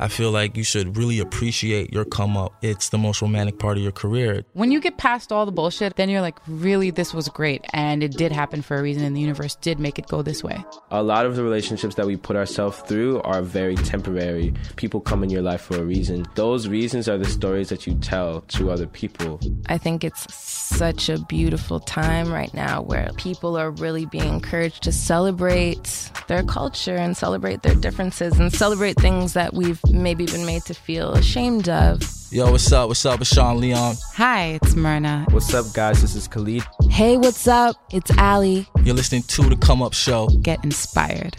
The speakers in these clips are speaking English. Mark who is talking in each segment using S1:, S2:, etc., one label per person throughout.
S1: I feel like you should really appreciate your come up. It's the most romantic part of your career.
S2: When you get past all the bullshit, then you're like, really, this was great. And it did happen for a reason, and the universe did make it go this way.
S3: A lot of the relationships that we put ourselves through are very temporary. People come in your life for a reason. Those reasons are the stories that you tell to other people.
S4: I think it's such a beautiful time right now where people are really being encouraged to celebrate their culture and celebrate their differences and celebrate things that we've maybe been made to feel ashamed of.
S1: Yo, what's up? What's up? It's Sean Leon.
S2: Hi, it's Myrna.
S3: What's up, guys? This is Khalid.
S4: Hey, what's up? It's Ali.
S1: You're listening to The Come Up Show.
S2: Get inspired.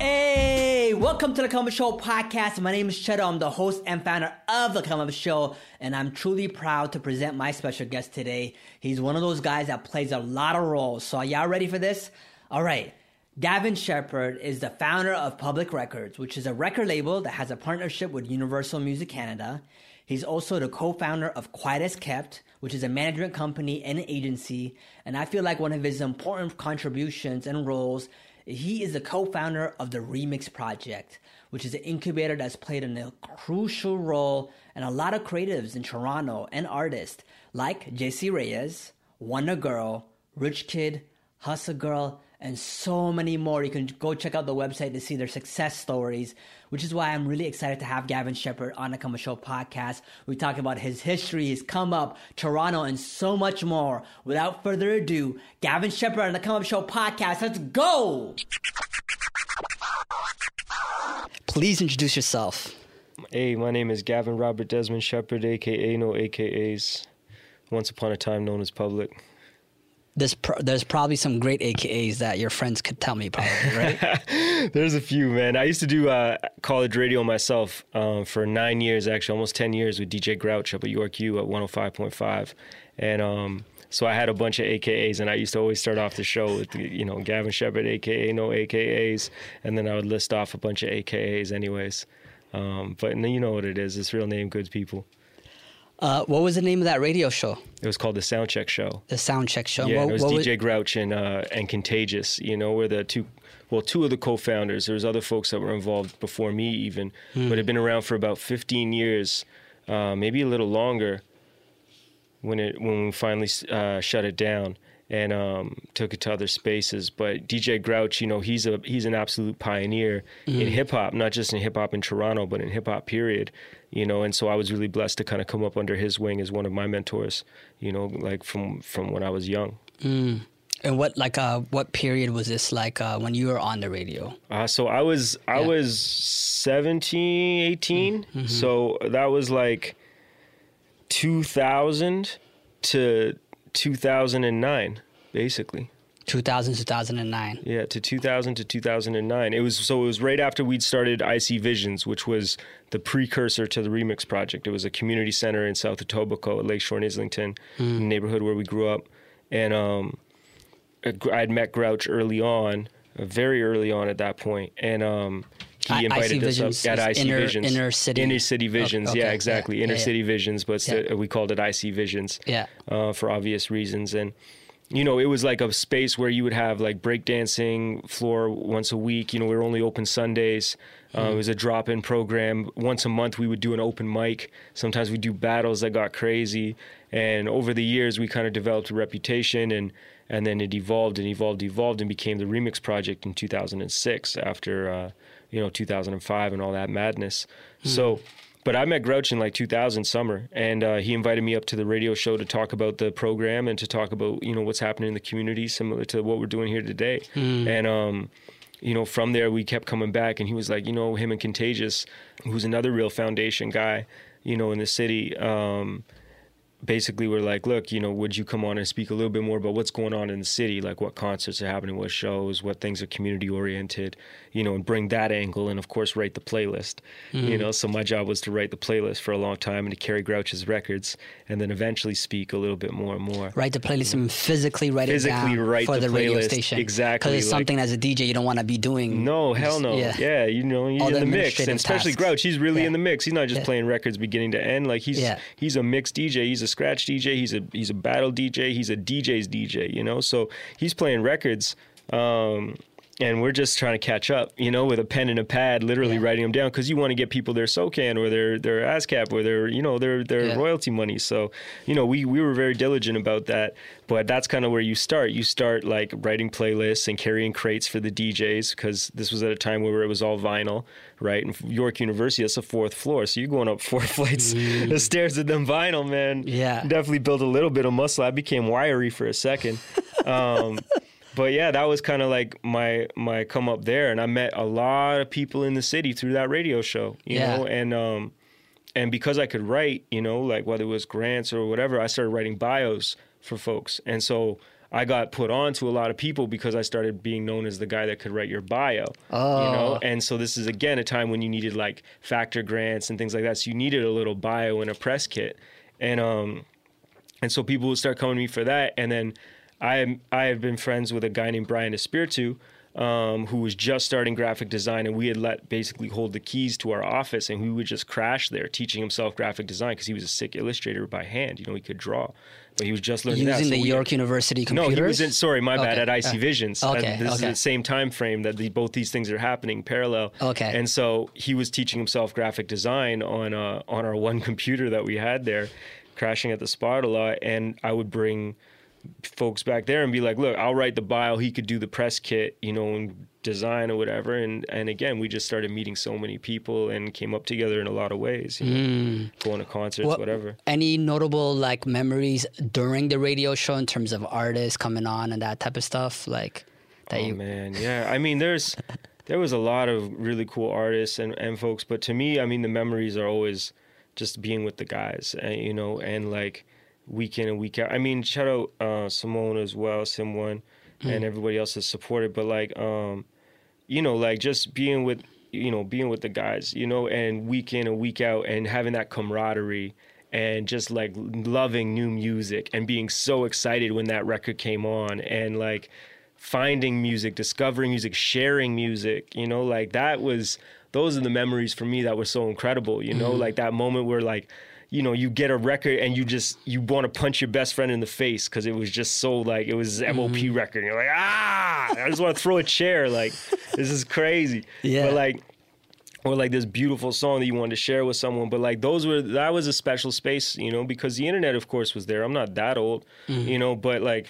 S5: Hey, welcome to the Come Up Show podcast. My name is Chedo. I'm the host and founder of the Come Up Show, and I'm truly proud to present my special guest today. He's one of those guys that plays a lot of roles. So, are y'all ready for this? All right. Gavin Sheppard is the founder of Public Records, which is a record label that has a partnership with Universal Music Canada. He's also the co founder of Quiet as Kept, which is a management company and an agency. And I feel like one of his important contributions and roles, he is the co founder of the Remix Project, which is an incubator that's played a crucial role in a lot of creatives in Toronto and artists like Jessie Reyez, Wonder Girl, Rich Kidd, Hustle Girl, and so many more. You can go check out the website to see their success stories, which is why I'm really excited to have Gavin Sheppard on the Come Up Show podcast. We talk about his history, his come up, Toronto, and so much more. Without further ado, Gavin Sheppard on the Come Up Show podcast. Let's go! Please introduce yourself.
S6: Hey, my name is Gavin Robert Desmond Sheppard, aka No AKAs. Once upon a time known as Public.
S5: There's pro- there's probably some great AKAs that your friends could tell me, probably, right?
S6: there's a few, man. I used to do uh, college radio myself um, for nine years, actually, almost 10 years with DJ Grouch up at York U at 105.5. And um, so I had a bunch of AKAs, and I used to always start off the show with, you know, Gavin Sheppard, AKA, no AKAs. And then I would list off a bunch of AKAs, anyways. Um, but you know what it is. It's real name, good people.
S5: Uh, what was the name of that radio show?
S6: It was called the Soundcheck Show.
S5: The Soundcheck Show.
S6: Yeah,
S5: what,
S6: it was DJ was... Grouch and uh, and Contagious. You know, we're the two, well, two of the co-founders. There was other folks that were involved before me even, hmm. but had been around for about 15 years, uh, maybe a little longer. When it when we finally uh, shut it down and um, took it to other spaces. But DJ Grouch, you know, he's a he's an absolute pioneer mm. in hip hop, not just in hip hop in Toronto, but in hip hop period. You know, and so I was really blessed to kind of come up under his wing as one of my mentors. You know, like from from when I was young.
S5: Mm. And what like uh what period was this like uh, when you were on the radio?
S6: Uh, so I was I yeah. was 17, 18. Mm-hmm. So that was like 2000 to 2009, basically.
S5: 2000 2009
S6: yeah to 2000 to 2009 it was so it was right after we'd started ic visions which was the precursor to the remix project. It was a community center in south etobicoke at lakeshore and islington mm. neighborhood where we grew up. And um, i'd met grouch early on very early on at that point. And um, he invited
S5: IC
S6: us up at IC
S5: inner,
S6: Visions.
S5: Inner city.
S6: Inner city visions. Okay, yeah, exactly. Yeah, inner yeah, city visions, but yeah. we called it IC Visions.
S5: Yeah.
S6: Uh, for obvious reasons, and you know, it was like a space where you would have like breakdancing floor once a week. You know, we were only open Sundays. Uh, mm. It was a drop-in program. Once a month, we would do an open mic. Sometimes we do battles that got crazy. And over the years, we kind of developed a reputation, and and then it evolved and evolved, evolved, and became the Remix Project in 2006 after. Uh, you know 2005 and all that madness. Mm. So, but I met Grouch in like 2000 summer, and uh, he invited me up to the radio show to talk about the program and to talk about you know what's happening in the community, similar to what we're doing here today. Mm. And um, you know, from there we kept coming back, and he was like, you know, him and Contagious, who's another real foundation guy, you know, in the city. Um, basically we're like, look, you know, would you come on and speak a little bit more about what's going on in the city, like what concerts are happening, what shows, what things are community oriented, you know, and bring that angle, and of course write the playlist.
S5: Mm-hmm.
S6: You know, so my job was to write the playlist for a long time and to carry Grouch's records, and then eventually speak a little bit more and more.
S5: Write the playlist and physically write
S6: Physically
S5: it down
S6: write
S5: for
S6: the
S5: the, radio station.
S6: exactly,
S5: Because it's
S6: like-
S5: something as a DJ you don't want to be doing.
S6: No, hell no.
S5: Yeah.
S6: Yeah, you know, you're
S5: All
S6: in
S5: the
S6: the mix, and especially
S5: tasks.
S6: Grouch. He's really
S5: Yeah.
S6: in the mix. He's not just
S5: Yeah.
S6: playing records beginning to end. Like he's he's a mixed DJ. He's a scratch DJ. He's a he's a battle DJ. He's a DJ's DJ. You know, so he's playing records. Um, and we're just trying to catch up, you know, with a pen and a pad, literally
S5: Yeah.
S6: writing them down because you want to get people their SOCAN or their their ASCAP or their you know their their
S5: Yeah.
S6: royalty money. So you know, we we were very diligent about that. But that's kind of where you start. You start like writing playlists and carrying crates for the DJs because this was at a time where it was all vinyl, right? And York University, that's the fourth floor, so you're going up four flights of stairs with them vinyl, man.
S5: Mm. Yeah.
S6: definitely built a little bit of muscle. I became wiry for a second. Um, but yeah, that was kind of like my my come up there, and I met a lot of people in the city through that radio show, you
S5: Yeah.
S6: know, and um, and because I could write, you know, like whether it was grants or whatever, I started writing bios for folks, and so I got put on to a lot of people because I started being known as the guy that could write your bio, Oh. you know, and so this is again a time when you needed like factor grants and things like that, so you needed a little bio and a press kit, and um, and so people would start coming to me for that. And then I I have been friends with a guy named Brian Espiritu, um, who was just starting graphic design, and we had let basically hold the keys to our office, and we would just crash there teaching himself graphic design because he was a sick illustrator by hand. You know, he could draw, but he was just learning.
S5: Using
S6: So
S5: the
S6: we-
S5: York University
S6: no, he was in. Sorry, my bad.
S5: Okay.
S6: At IC
S5: Uh,
S6: Visions.
S5: okay,
S6: Uh, this is the same time frame that the, both these things are happening parallel.
S5: Okay.
S6: And so he was teaching himself graphic design on uh, on our one computer that we had there, crashing at the spot a lot. And I would bring folks back there and be like, "Look, I'll write the bio. He could do the press kit, you know, and design or whatever." And and again, we just started meeting so many people and came up together in a lot of ways. You know, going to concerts,
S5: Mm. What-
S6: whatever.
S5: Any notable like memories during the radio show in terms of artists coming on and that type of stuff, like that
S6: Oh
S5: you?
S6: man, yeah. I mean, there's there was a lot of really cool artists and, and folks, but to me, I mean, the memories are always just being with the guys, uh, you know, and like week in and week out. I mean, shout out uh, Simone as well, Simone, and everybody else that's supported. But like, um, you know, like just being with you know being with the guys, you know, and week in and week out, and having that camaraderie. And just like loving new music and being so excited when that record came on, and like finding music, discovering music, sharing music, you know, like that was those are the memories for me that were so incredible, you know, like that moment where like you know, you get a record and you just you want to punch your best friend in the face because it was just so like it was MOP record. And you're like, ah, I just want to throw a chair. Like, this is crazy.
S5: Yeah.
S6: But like, or like this beautiful song that you wanted to share with someone. But like those were that was a special space, you know, because the internet, of course, was there. I'm not that old, you know, but like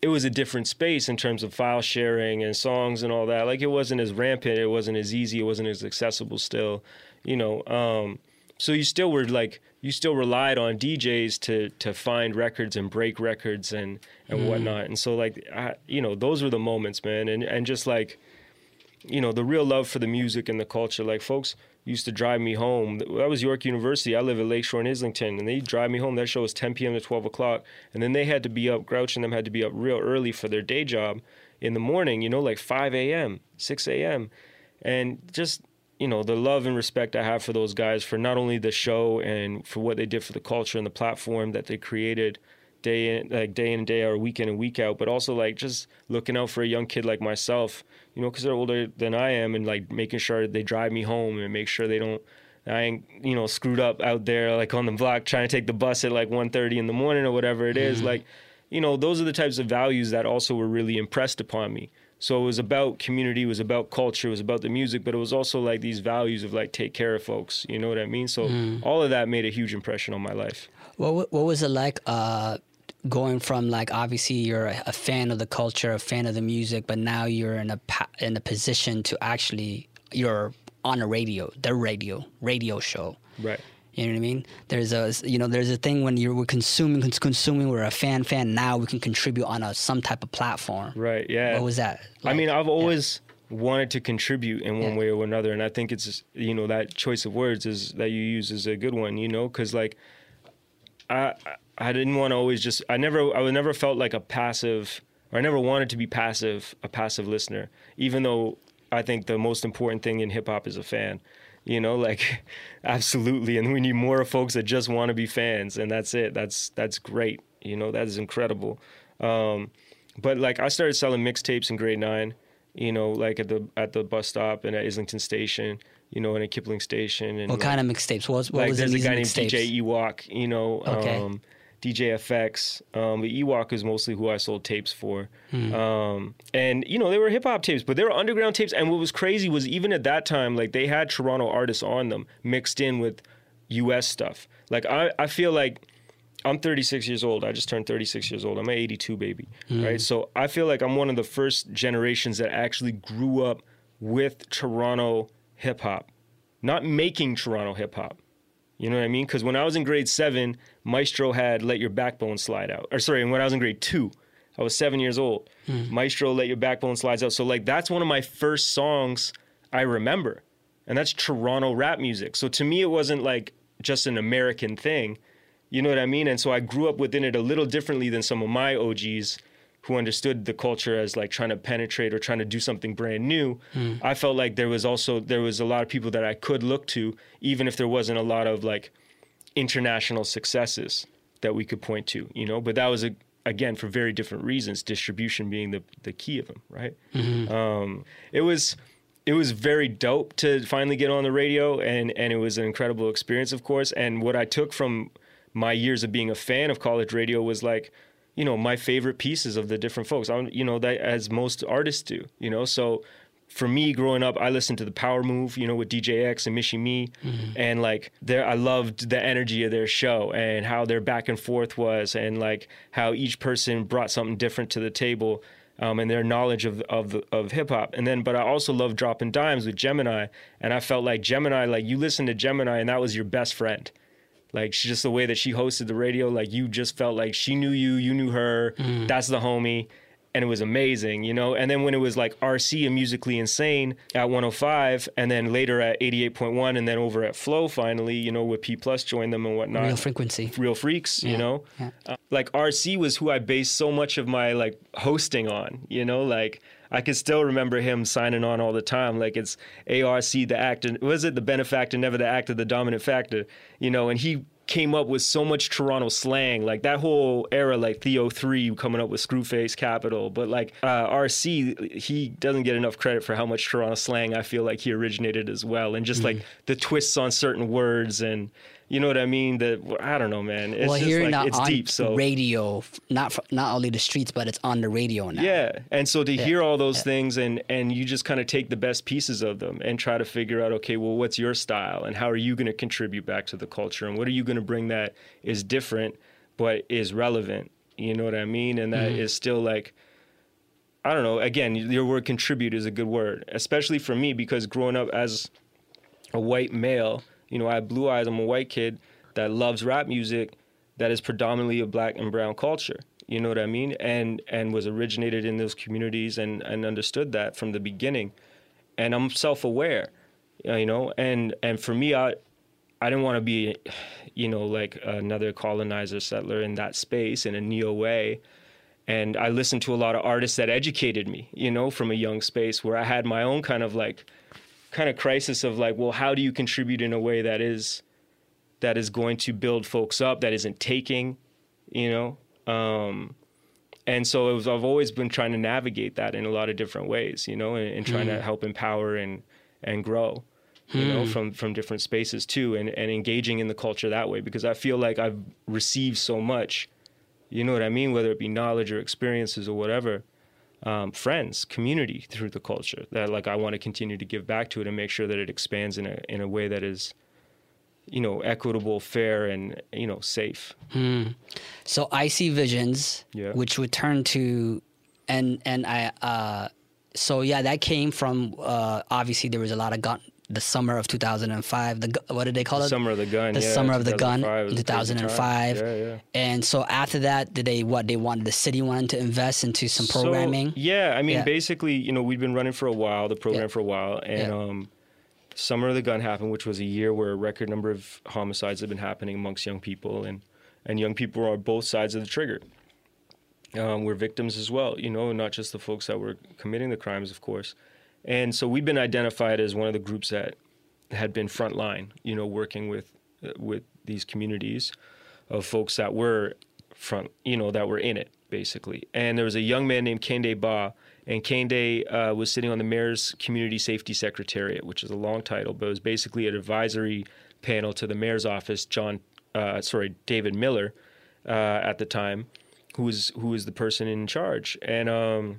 S6: it was a different space in terms of file sharing and songs and all that. Like it wasn't as rampant, it wasn't as easy, it wasn't as accessible still, you know. Um, so you still were like you still relied on DJs to to find records and break records and and mm. whatnot. And so like I, you know those were the moments, man. And and just like you know the real love for the music and the culture. Like folks used to drive me home. That was York University. I live at Lakeshore in Islington, and they drive me home. That show was 10 p.m. to 12 o'clock, and then they had to be up. Grouch and them had to be up real early for their day job in the morning. You know, like 5 a.m., 6 a.m., and just you know the love and respect I have for those guys for not only the show and for what they did for the culture and the platform that they created day in like day in and day out, or week in and week out, but also like just looking out for a young kid like myself, you know, because they're older than I am, and like making sure they drive me home and make sure they don't. I ain't, you know, screwed up out there like on the block trying to take the bus at like 1.30 in the morning or whatever it is. Mm-hmm. Like, you know, those are the types of values that also were really impressed upon me. So it was about community, it was about culture, it was about the music, but it was also like these values of like take care of folks. You know what I mean? So all of that made a huge impression on my life.
S5: What what was it like uh, going from like obviously you're a, a fan of the culture, a fan of the music, but now you're in a in a position to actually you're on a radio, the radio radio show.
S6: Right.
S5: You know what I mean? There's a you know there's a thing when you're we're consuming consuming we're a fan fan now we can contribute on a some type of platform.
S6: Right. Yeah.
S5: What was that?
S6: I mean. I've always wanted to contribute in one
S5: Yeah.
S6: way or another, and I think it's you know that choice of words is that you use is a good one. You know, because like I I didn't want to always just I never I never felt like a passive or I never wanted to be passive a passive listener even though I think the most important thing in hip hop is a fan you know like absolutely and we need more folks that just want to be fans and that's it that's that's great you know that is incredible um, but like I started selling mixtapes in grade 9 you know like at the at the bus stop and at Islington station you know, and at Kipling station. And
S5: What
S6: like,
S5: kind of mixtapes? What was, what
S6: like
S5: was
S6: there's a guy named
S5: mixtapes?
S6: DJ Ewok, you know,
S5: Okay.
S6: um, DJ FX. Um, but Ewok is mostly who I sold tapes for.
S5: Hmm.
S6: Um, and you know, they were hip hop tapes, but they were underground tapes. And what was crazy was even at that time, like they had Toronto artists on them mixed in with US stuff. Like I, I feel like I'm 36 years old. I just turned 36 years old. I'm an 82 baby, right? So I feel like I'm one of the first generations that actually grew up with Toronto hip hop, not making Toronto hip hop. You know what I mean? Because when I was in grade seven, Maestro had "Let Your Backbone Slide Out." Or sorry, when I was in grade two, I was seven years old. Hmm. Maestro, "Let Your Backbone Slides Out." So like that's one of my first songs I remember, and that's Toronto rap music. So to me, it wasn't like just an American thing. You know what I mean? And so I grew up within it a little differently than some of my OGs who understood the culture as like trying to penetrate or trying to do something brand new. I felt like there was also there was a lot of people that I could look to even if there wasn't a lot of like international successes that we could point to, you know, but that was a again for very different reasons, distribution being the the key of them, right? Um, it was it was very dope to finally get on the radio and and it was an incredible experience of course and what I took from my years of being a fan of college radio was like you know my favorite pieces of the different folks I'm, you know that as most artists do you know so for me growing up I listened to the Power Move you know with DJ X and Michie Mee and like there I loved the energy of their show and how their back and forth was and like how each person brought something different to the table um, and their knowledge of of of hip hop. And then, but I also love dropping dimes with Gemini, and I felt like Gemini, like you listened to Gemini, and that was your best friend. Like she just the way that she hosted the radio, like you just felt like she knew you, you knew her. That's the homie. And it was amazing, you know. And then when it was like RC and Musically Insane at 105, and then later at 88.1, and then over at Flow finally, you know, with P Plus joined them and whatnot
S5: Real frequency.
S6: real freaks you know
S5: yeah.
S6: Uh, like rc was who i based so much of my like hosting on you know like i can still remember him signing on all the time. Like it's arc the actor was it the benefactor never the actor the dominant factor you know and he came up with so much toronto slang. Like that whole era like theo 3 coming up with screwface capital. But like uh, rc he doesn't get enough credit for how much toronto slang i feel like he originated as well. And just
S5: Mm.
S6: like the twists on certain words and you know what I mean? That I don't know, man. It's
S5: well,
S6: just
S5: here
S6: like
S5: now
S6: it's
S5: on
S6: deep. So
S5: radio, not f- not only the streets, but it's on the radio now.
S6: yeah, and so to hear all those things and and you just kind of take the best pieces of them and try to figure out, okay, well, what's your style and how are you going to contribute back to the culture and what are you going to bring that is different but is relevant? You know what I mean? And that mm-hmm. is still like. I don't know. Again, your word contribute is a good word, especially for me because growing up as a white male, you know, I have blue eyes. I'm a white kid that loves rap music that is predominantly a black and brown culture. You know what I mean? And and was originated in those communities and and understood that from the beginning. And I'm self-aware, uh, you know. And and for me, I I didn't want to be, you know, like another colonizer settler in that space in a neo way. And I listened to a lot of artists that educated me, you know, from a young space where I had my own kind of like kind of crisis of like, well, how do you contribute in a way that is that is going to build folks up, that isn't taking, you know? Um, and so it was, I've always been trying to navigate that in a lot of different ways, you know, and, and trying to help empower and and grow, you know, from from different spaces too, and and engaging in the culture that way because I feel like I've received so much, you know what I mean, whether it be knowledge or experiences or whatever, um, friends, community through the culture that like I want to continue to give back to it and make sure that it expands in a in a way that is, you know, equitable, fair, and you know, safe.
S5: So I see visions,
S6: Yeah.
S5: which would turn to, and and I, uh, so yeah, that came from uh, obviously there was a lot of gun. The summer of 2005. The what did they call it?
S6: Summer of the Gun.
S5: The
S6: yeah,
S5: summer of the gun
S6: 2005
S5: in
S6: was a crazy time.
S5: 2005.
S6: Yeah, yeah.
S5: And so after that, did they what they wanted the city wanted to invest into some
S6: So,
S5: programming?
S6: yeah, I mean,
S5: Yeah.
S6: basically, you know, we'd been running for a while, the program for a while, and um, Summer of the Gun happened, which was a year where a record number of homicides had been happening amongst young people, and and young people are on both sides of the trigger. Um, we're victims as well, you know, not just the folks that were committing the crimes, of course. And so we've been identified as one of the groups that had been frontline, you know, working with uh, with these communities of folks that were front, you know, that were in it basically. And there was a young man named Kehinde Bah, and Kehinde uh, was sitting on the mayor's community safety secretariat, which is a long title, but it was basically an advisory panel to the mayor's office. John, uh, sorry, David Miller, uh, at the time, who was who was the person in charge, and um,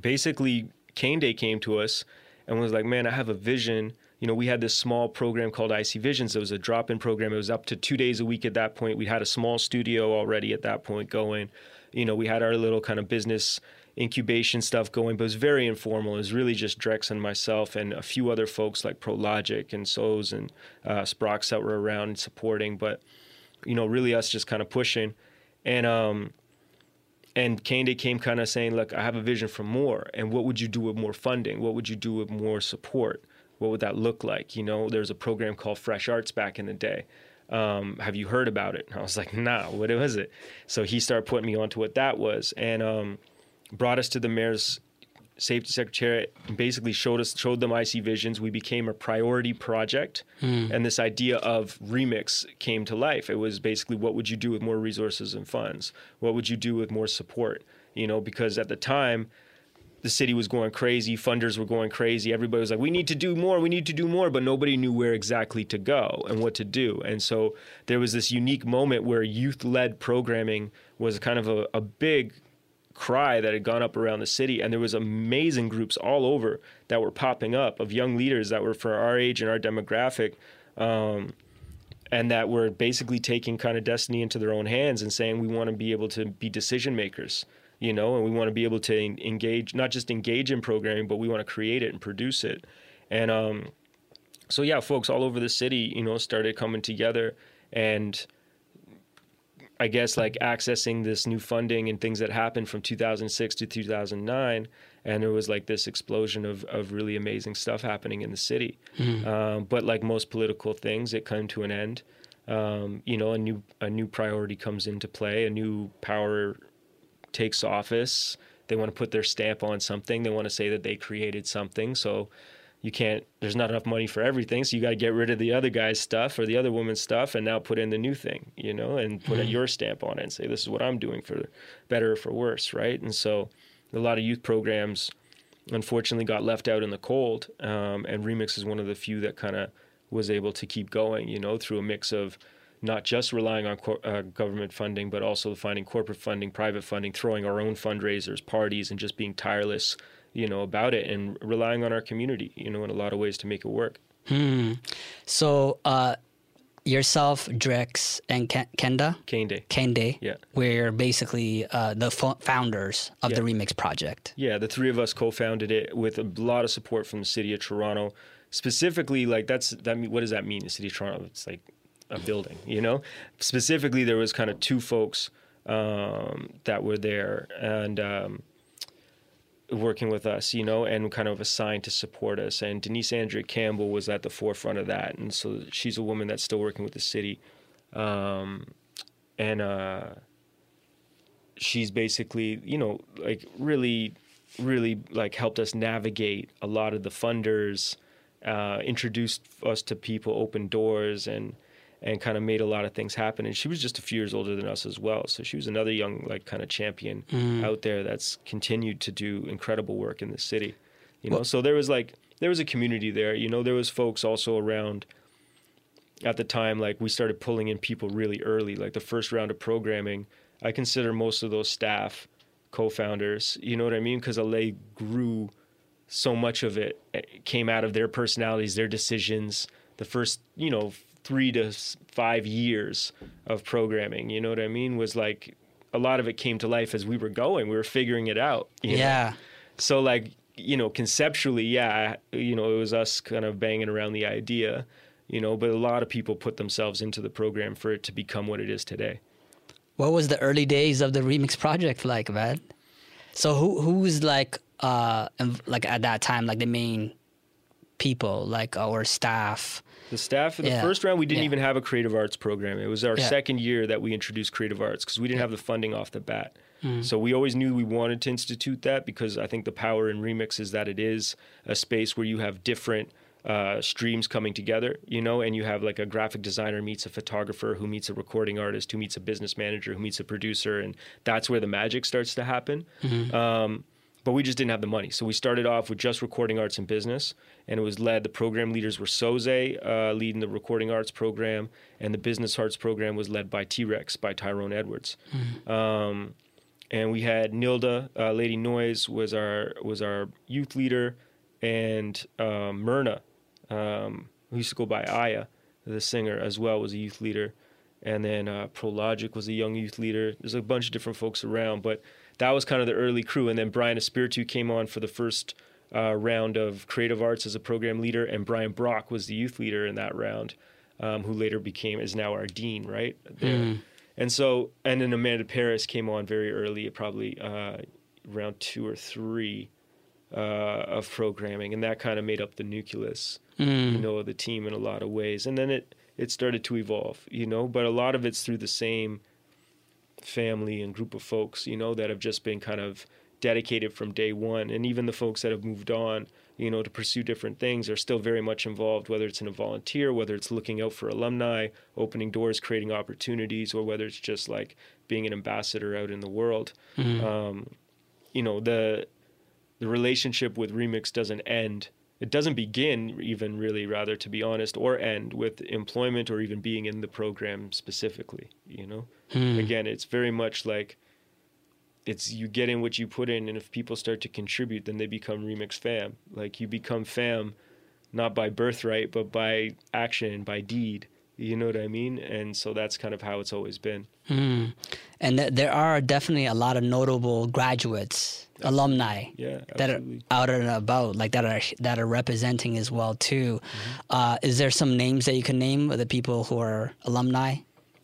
S6: basically Kehinde came to us and was like, "Man, I have a vision." You know, we had this small program called IC Visions. It was a drop-in program. It was up to two days a week at that point. We had a small studio already at that point going. You know, we had our little kind of business incubation stuff going, but it was very informal. It was really just Drex and myself and a few other folks like ProLogic and SOS and uh, Sprox that were around supporting. But you know, really us just kind of pushing. And um, and Kehinde came kind of saying, look, I have a vision for more. And what would you do with more funding? What would you do with more support? What would that look like? You know, there's a program called Fresh Arts back in the day. Um, have you heard about it? And I was like, nah, what was it? So he started putting me onto what that was and um, brought us to the mayor's safety secretary and basically showed us showed them IC visions. We became a priority project, hmm. and this idea of remix came to life. It was basically what would you do with more resources and funds? What would you do with more support? You know, because at the time the city was going crazy, funders were going crazy. Everybody was like, "We need to do more, we need to do more," but nobody knew where exactly to go and what to do. And so there was this unique moment where youth-led programming was kind of a, a big cry that had gone up around the city and there was amazing groups all over that were popping up of young leaders that were for our age and our demographic um, and that were basically taking kind of destiny into their own hands and saying we want to be able to be decision makers you know and we want to be able to engage not just engage in programming but we want to create it and produce it. And um, so yeah folks all over the city you know started coming together and I guess like accessing this new funding and things that happened from 2006 to 2009, and there was like this explosion of of really amazing stuff happening in the city. Um, but like most political things, it came to an end. Um, you know, a new a new priority comes into play. A new power takes office. They want to put their stamp on something. They want to say that they created something. So you can't there's not enough money for everything so you got to get rid of the other guy's stuff or the other woman's stuff and now put in the new thing you know and put your stamp on it and say this is what i'm doing for better or for worse right? And so a lot of youth programs unfortunately got left out in the cold um, and remix is one of the few that kind of was able to keep going you know through a mix of not just relying on cor- uh, government funding but also finding corporate funding private funding throwing our own fundraisers parties and just being tireless you know about it and relying on our community you know in a lot of ways to make it work
S7: So, uh, yourself, Drex, and Ken- Kenda,
S6: Day.
S7: Kehinde,
S6: Yeah.
S7: we're basically uh, the fo- founders of the Remix Project.
S6: Yeah, the three of us co-founded it with a lot of support from the city of Toronto. Specifically, like that's that. What does that mean? The city of Toronto. It's like a building, you know. Specifically, there was kind of two folks um, that were there and um, working with us, you know, and kind of assigned to support us. And Denise Andrea Campbell was at the forefront of that, and so she's a woman that's still working with the city, um, and. Uh, she's basically you know like really really like helped us navigate a lot of the funders uh, introduced us to people opened doors and and kind of made a lot of things happen. And she was just a few years older than us as well. So she was another young like kind of champion out there that's continued to do incredible work in the city you know? So there was like there was a community there you know? There was folks also around at the time like we started pulling in people really early like the first round of programming. I consider most of those staff co-founders you know what i mean? Because la grew so much of it eh, came out of their personalities their decisions. The first you know three to five years of programming you know what i mean was like a lot of it came to life as we were going we were figuring it out you know?
S7: Yeah.
S6: so like you know conceptually yeah you know it was us kind of banging around the idea you know but a lot of people put themselves into the program for it to become what it is today
S7: What was the early days of the Remix Project like, man? So who who's like uh like at that time like the main people like our staff?
S6: The staff, in the
S7: Yeah.
S6: first round, we didn't
S7: Yeah.
S6: even have a creative arts program. It was our
S7: Yeah.
S6: second year that we introduced creative arts because we didn't have the funding off the bat.
S7: Mm.
S6: So we always knew we wanted to institute that because I think the power in remix is that it is a space where you have different uh, streams coming together, you know, and you have like a graphic designer meets a photographer who meets a recording artist who meets a business manager who meets a producer, and that's where the magic starts to happen. Um, but we just didn't have the money. So we started off with just recording arts and business, and it was led. The program leaders were Soze, uh, leading the recording arts program, and the business arts program was led by T Rex by Tyrone Edwards. Um, and we had Nilda, uh, Lady Noise was our was our youth leader, and um, Myrna, um, who used to go by Aya, the singer as well, was a youth leader. And then uh, Prologic was a young youth leader. There's a bunch of different folks around, but that was kind of the early crew. And then Brian Espiritu came on for the first uh, round of creative arts as a program leader, and Brian Brock was the youth leader in that round, um, who later became is now our dean, right? There. And so, and then Amanda Paris came on very early, probably uh, round two or three uh, of programming, and that kind of made up the nucleus, you know, of the team in a lot of ways. And then it it started to evolve, you know, but a lot of it's through the same family and group of folks, you know, that have just been kind of dedicated from day one, and even the folks that have moved on, you know, to pursue different things are still very much involved, whether it's in a volunteer, whether it's looking out for alumni, opening doors, creating opportunities, or whether it's just like being an ambassador out in the world. Um, you know, the the relationship with Remix doesn't end. It doesn't begin even really, rather, to be honest, or end with employment or even being in the program specifically. You know, again, it's very much like it's you get in what you put in, and if people start to contribute, then they become Remix fam. Like you become fam, not by birthright, but by action, by deed. You know what I mean? And so that's kind of how it's always been.
S7: Mm. And th- there are definitely a lot of notable graduates, alumni
S6: Yeah,
S7: that are out and about, like that are that are representing as well too.
S6: Mm-hmm.
S7: Uh, is there some names that you can name of the people who are alumni?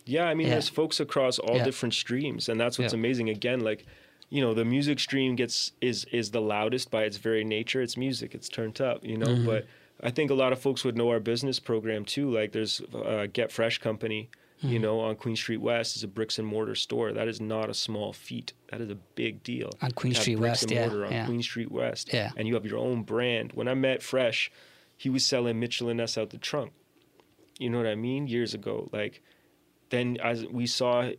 S6: Yeah, I mean,
S7: Yeah.
S6: there's folks across all
S7: Yeah.
S6: different streams, and that's what's amazing. Again, like, you know, the music stream gets is is the loudest by its very nature. It's music. It's turned up, you know.
S7: Mm-hmm.
S6: But I think a lot of folks would know our business program too. Like, there's uh, Get Fresh Company, you
S7: Mm-hmm.
S6: know, on Queen Street West is a bricks and mortar store. That is not a small feat. That is a big deal.
S7: On Queen Street
S6: bricks
S7: West,
S6: and
S7: yeah,
S6: mortar on
S7: yeah.
S6: Queen Street West.
S7: Yeah.
S6: and you have your own brand. When I met Fresh, he was selling Mitchell and Ness out the trunk. You know what I mean? Years ago, like then as we saw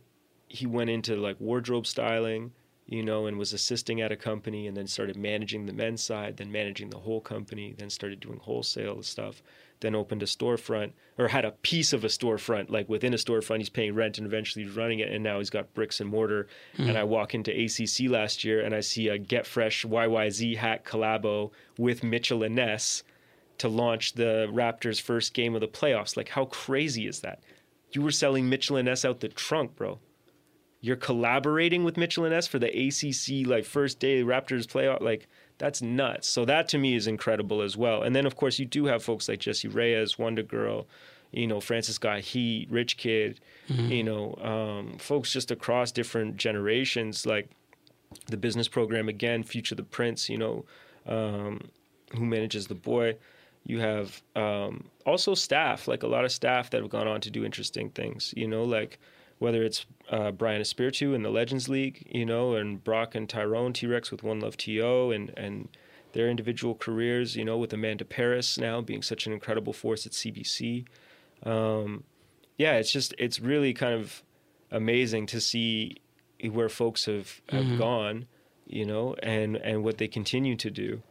S6: he went into like wardrobe styling you know and was assisting at a company and then started managing the men's side then managing the whole company then started doing wholesale stuff then opened a storefront or had a piece of a storefront like within a storefront he's paying rent and eventually he's running it and now he's got bricks and mortar. Mm-hmm. And i walk into acc last year and i see a get fresh yyz hat collabo with mitchell and ness to launch the raptors first game of the playoffs. Like how crazy is that? You were selling Mitchell and Ness out the trunk, bro. You're collaborating with Mitchell and Ness for the ACC like first day Raptors playoff. Like that's nuts. So that to me is incredible as well. And then of course you do have folks like Jessie Reyez, Wonder Girl, you know Francis Scott Heat, Rich Kidd, you know um, folks just across different generations like the business program again, Future the Prince, you know, um, who manages the boy. You have um, also staff, like a lot of staff that have gone on to do interesting things, you know, like whether it's uh, Brian Espiritu in the Legends League, you know, and Brock and Tyrone T Rex with One Love TO and, and their individual careers, you know, with Amanda Paris now being such an incredible force at CBC. Um, yeah, it's just, it's really kind of amazing to see where folks have, have gone, you know, and, and what they continue to do.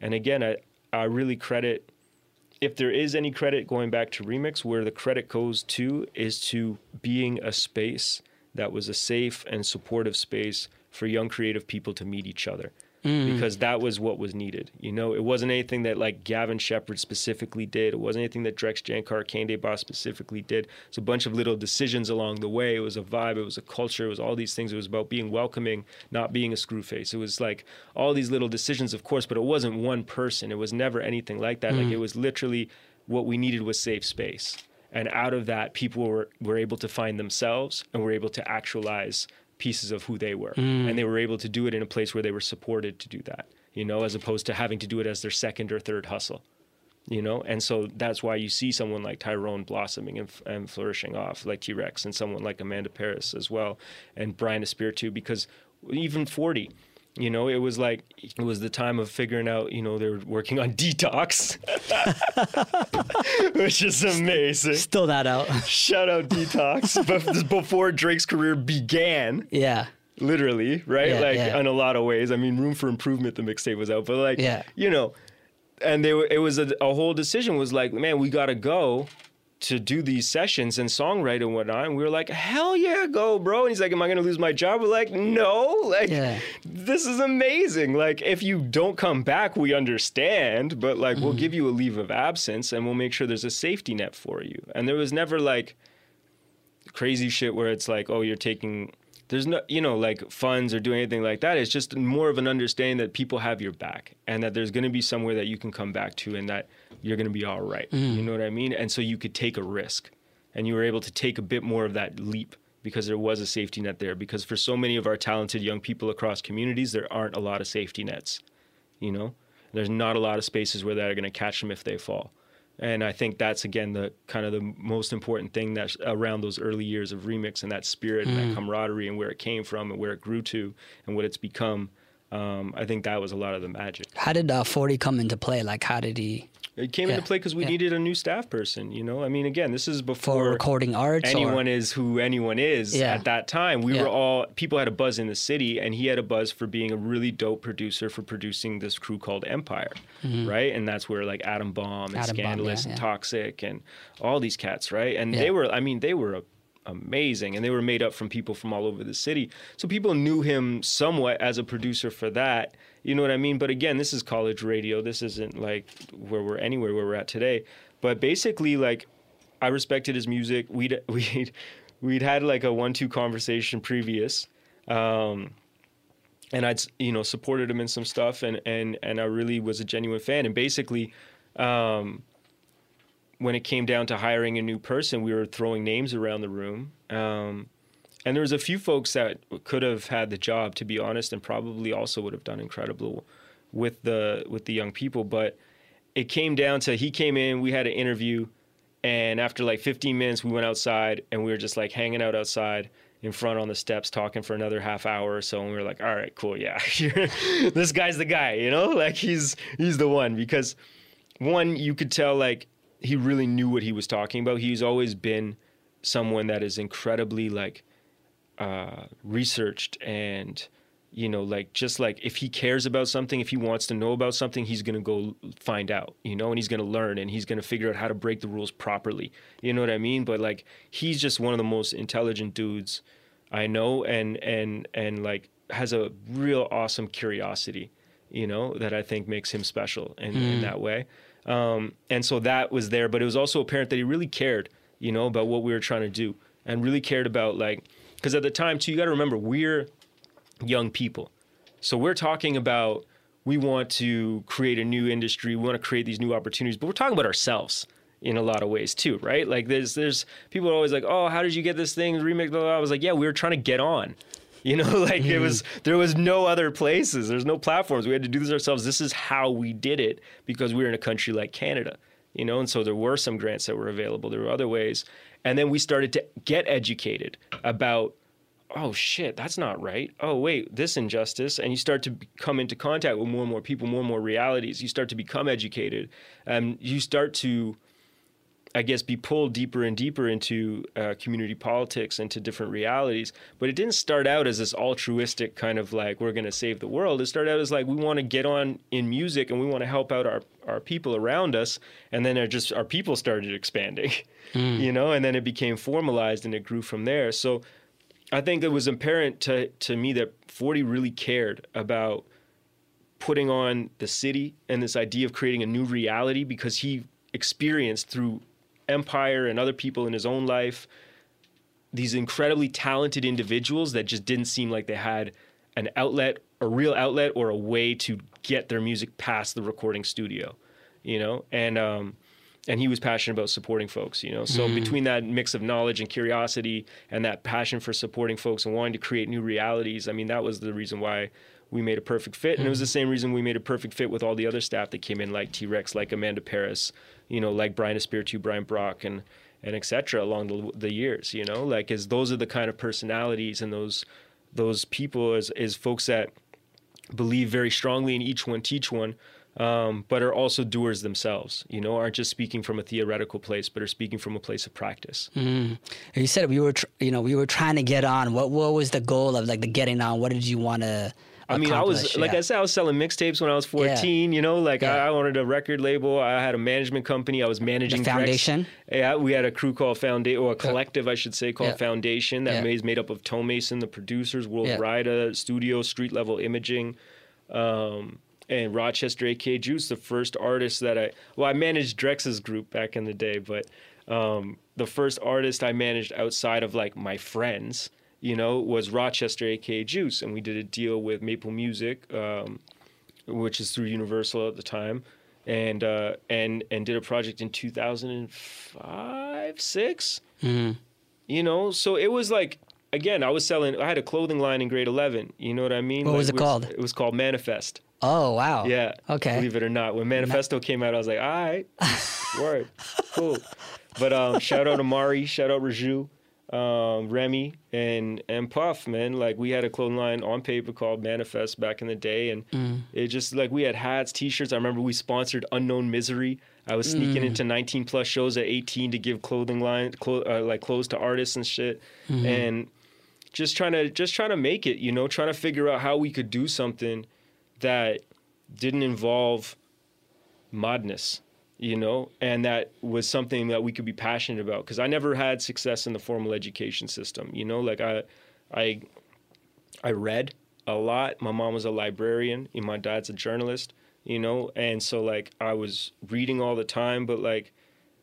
S6: And again, I, I really credit, if there is any credit going back to Remix, where the credit goes to is to being a space that was a safe and supportive space for young creative people to meet each other. Mm. Because that was what was needed. You know, it wasn't anything that like Gavin Sheppard specifically did. It wasn't anything that Drex Jancar, Kehinde Bah specifically did. It's a bunch of little decisions along the way. It was a vibe. It was a culture. It was all these things. It was about being welcoming, not being a screw face. It was like all these little decisions, of course, but it wasn't one person. It was never anything like that. Like mm. it was literally what we needed was safe space. And out of that, people were, were able to find themselves and were able to actualize pieces of who they were. Mm. And they were able to do it in a place where they were supported to do that, you know, as opposed to having to do it as their second or third hustle. you know and so that's why you see someone like tyrone blossoming and, and flourishing off like t-rex and someone like amanda paris as well and brian espiritu because even 40 you know it was like it was the time of figuring out you know they were working on detox which is amazing
S7: Still not out.
S6: shout out detox Bef- before drake's career began
S7: yeah.
S6: literally, right?
S7: Yeah,
S6: like
S7: yeah.
S6: in a lot of ways. I mean, room for improvement. The mixtape was out, but like,
S7: Yeah.
S6: you know, and they were, it was a, a whole decision was like, man, we got to go to do these sessions and songwriting and whatnot. And we were like, hell yeah, go, bro. And he's like, am I going to lose my job? We're like, no, like,
S7: Yeah.
S6: this is amazing. Like, if you don't come back, we understand, but like, we'll mm-hmm. give you a leave of absence and we'll make sure there's a safety net for you. And there was never like crazy shit where it's like, oh, you're taking. There's no, you know, like funds or doing anything like that. It's just more of an understanding that people have your back and that there's going to be somewhere that you can come back to and that you're going to be all right. Mm. You know what I mean? And so you could take a risk and you were able to take a bit more of that leap because there was a safety net there. Because for so many of our talented young people across communities, there aren't a lot of safety nets. You know, there's not a lot of spaces where they're going to catch them if they fall. And I think that's again the kind of the most important thing that's around those early years of remix and that spirit and that mm. camaraderie and where it came from and where it grew to and what it's become. Um, I think that was a lot of the magic.
S7: How did uh, 40 come into play? Like, how did he
S6: It came
S7: Yeah,
S6: into play because we
S7: yeah.
S6: needed a new staff person. You know, I mean, again, this is before
S7: for recording arts?
S6: anyone
S7: or?
S6: is who anyone is
S7: Yeah.
S6: at that time. We were all people had a buzz in the city, and he had a buzz for being a really dope producer for producing this crew called Empire, right? And that's where like Adam Bomb and
S7: Mm-hmm. Adam Bomb,
S6: Scandalous
S7: yeah,
S6: and. Toxic and all these cats, right? And they were, I mean, they were. A, amazing and they were made up from people from all over the city so people knew him somewhat as a producer for that you know what i mean but again this is college radio this isn't like where we're anywhere where we're at today but basically like I respected his music. We'd we'd we'd had like a one-two conversation previous, um, and I'd you know supported him in some stuff, and and and I really was a genuine fan. And basically, um, when it came down to hiring a new person, we were throwing names around the room. Um, and there was a few folks that could have had the job, to be honest, and probably also would have done incredible with the with the young people. But it came down to he came in, we had an interview, and after like 15 minutes, we went outside and we were just like hanging out outside in front on the steps talking for another half hour or so and we were like all right cool yeah this guy's the guy you know like he's he's the one because one you could tell like he really knew what he was talking about. He's always been someone that is incredibly like uh researched and you know like just like if he cares about something if he wants to know about something he's going to go find out you know and he's going to learn and he's going to figure out how to break the rules properly. You know what i mean? But like he's just one of the most intelligent dudes i know and and and like has a real awesome curiosity you know that i think makes him special in, in that way um, and so that was there but it was also apparent that he really cared you know about what we were trying to do and really cared about like because at the time too you got to remember we're young people. So we're talking about we want to create a new industry, we want to create these new opportunities, but we're talking about ourselves in a lot of ways too, right? Like there's there's people are always like, "Oh, how did you get this thing remix?" Blah, blah, blah. I was like, "Yeah, we were trying to get on." You know, like it was mm. there was no other places. There's no platforms. We had to do this ourselves. This is how we did it because we were in a country like Canada. You know, and so there were some grants that were available. There were other ways. And then we started to get educated about oh shit, that's not right. Oh wait, this injustice, and you start to come into contact with more and more people, more and more realities. You start to become educated, and you start to, I guess, be pulled deeper and deeper into uh, community politics and to different realities. But it didn't start out as this altruistic kind of like we're going to save the world. It started out as like we want to get on in music and we want to help out our our people around us, and then it just our people started expanding, you know, and then it became formalized and it grew from there. So. I think it was apparent to, to me that 40 really cared about putting on the city and this idea of creating a new reality because he experienced through Empire and other people in his own life these incredibly talented individuals that just didn't seem like they had an outlet, a real outlet, or a way to get their music past the recording studio, you know? And, um, and he was passionate about supporting folks you know so between that mix of knowledge and curiosity and that passion for supporting folks and wanting to create new realities i mean that was the reason why we made a perfect fit, and it was the same reason we made a perfect fit with all the other staff that came in, like T Rex, like Amanda Paris, you know, like Brian Espiritu, Brian Brock, and and etc. along the, the years, you know, like as those are the kind of personalities and those those people as as folks that believe very strongly in each one, teach one, um, but are also doers themselves. You know, aren't just speaking from a theoretical place, but are speaking from a place of practice.
S7: Mm. You said we were, tr- you know, we were trying to get on. What what was the goal of like the getting on? What did you want to?
S6: I mean, I was like I said, I was selling mixtapes when I was 14. You know, like
S7: Yeah.
S6: I, I wanted a record label. I had a management company. I was managing
S7: The. Foundation?
S6: Yeah, we had a crew called Foundation, or a collective, I should say, called
S7: Yeah.
S6: Foundation that
S7: Yeah.
S6: is made up of Toe Mason, the producers, World
S7: Yeah.
S6: Rida, Studio, Street Level Imaging, um, and Rochester AK Juice, the first artist that I well, I managed Drex's group back in the day, but um, the first artist I managed outside of like my friends, you know, was Rochester aka Juice, and we did a deal with Maple Music, um, which is through Universal at the time, and uh, and and did a project in 2005, six. You know, so it was like again, I was selling. I had a clothing line in grade 11. You know what I mean?
S7: What
S6: Like,
S7: was it called?
S6: It was called Manifest.
S7: Oh wow.
S6: Yeah.
S7: Okay.
S6: Believe it or not, when Manifesto came out, I was like, all right, word, cool. But um, shout out to Mari, shout out Raju, um, Remy, and and Puff, man. Like we had a clothing line on paper called Manifest back in the day, and
S7: Mm.
S6: it just like we had hats, T-shirts. I remember we sponsored Unknown Misery. I was sneaking
S7: Mm.
S6: into 19 plus shows at 18 to give clothing line, clo- uh, like clothes to artists and shit,
S7: Mm-hmm.
S6: and just trying to just trying to make it. You know, trying to figure out how we could do something that didn't involve madness, you know, and that was something that we could be passionate about. Because I never had success in the formal education system, you know, like I, I, I read a lot. My mom was a librarian, and my dad's a journalist, you know, and so like I was reading all the time, but like.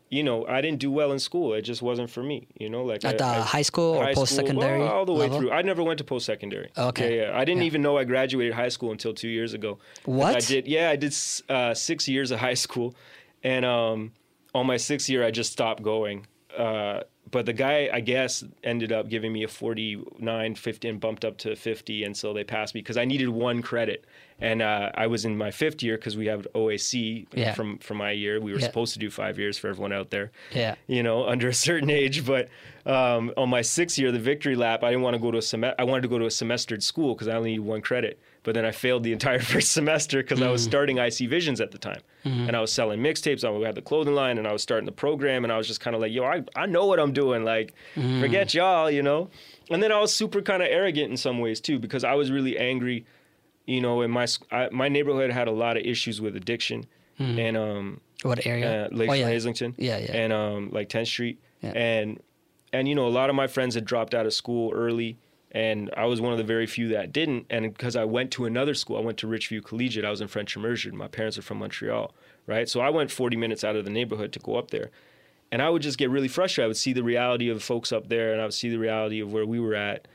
S6: You know, I didn't do well in school. It just wasn't for me. You know, like
S7: At the
S6: I-
S7: high school or
S6: high school,
S7: post-secondary
S6: well, all the way
S7: level?
S6: through. I never went to post secondary.
S7: Okay.
S6: Yeah, yeah. I didn't
S7: Yeah.
S6: even know I graduated high school until two years ago.
S7: What?
S6: I did. Yeah, I did uh, six years of high school, and um, on my sixth year, I just stopped going. Uh, but the guy, I guess, ended up giving me a 49, 50, and bumped up to 50, and so they passed me because I needed one credit. And uh, I was in my fifth year because we have OAC
S7: Yeah.
S6: from from my year. We were
S7: Yeah.
S6: supposed to do five years for everyone out there
S7: Yeah.
S6: you know, under a certain age. But um, on my sixth year, the victory lap, I didn't want to go to a sem- I wanted to go to a semestered school because I only need one credit. But then I failed the entire first semester because I was starting IC Visions at the time, and I was selling mixtapes. I had the clothing line, and I was starting the program, and I was just kind of like, yo, I, I know what I'm doing. Like, forget y'all, you know. And then I was super kind of arrogant in some ways too because I was really angry. You know, in my I, my neighborhood had a lot of issues with addiction, and um,
S7: What area?
S6: uh, Lakes
S7: oh, yeah.
S6: Islington.
S7: Yeah, yeah.
S6: And um, like 10th Street.
S7: Yeah.
S6: And and you know, a lot of my friends had dropped out of school early, and I was one of the very few that didn't. And because I went to another school, I went to Richview Collegiate. I was in French immersion. My parents are from Montreal, right? So I went 40 minutes out of the neighborhood to go up there. And I would just get really frustrated. I would see the reality of folks up there, and I would see the reality of where we were at,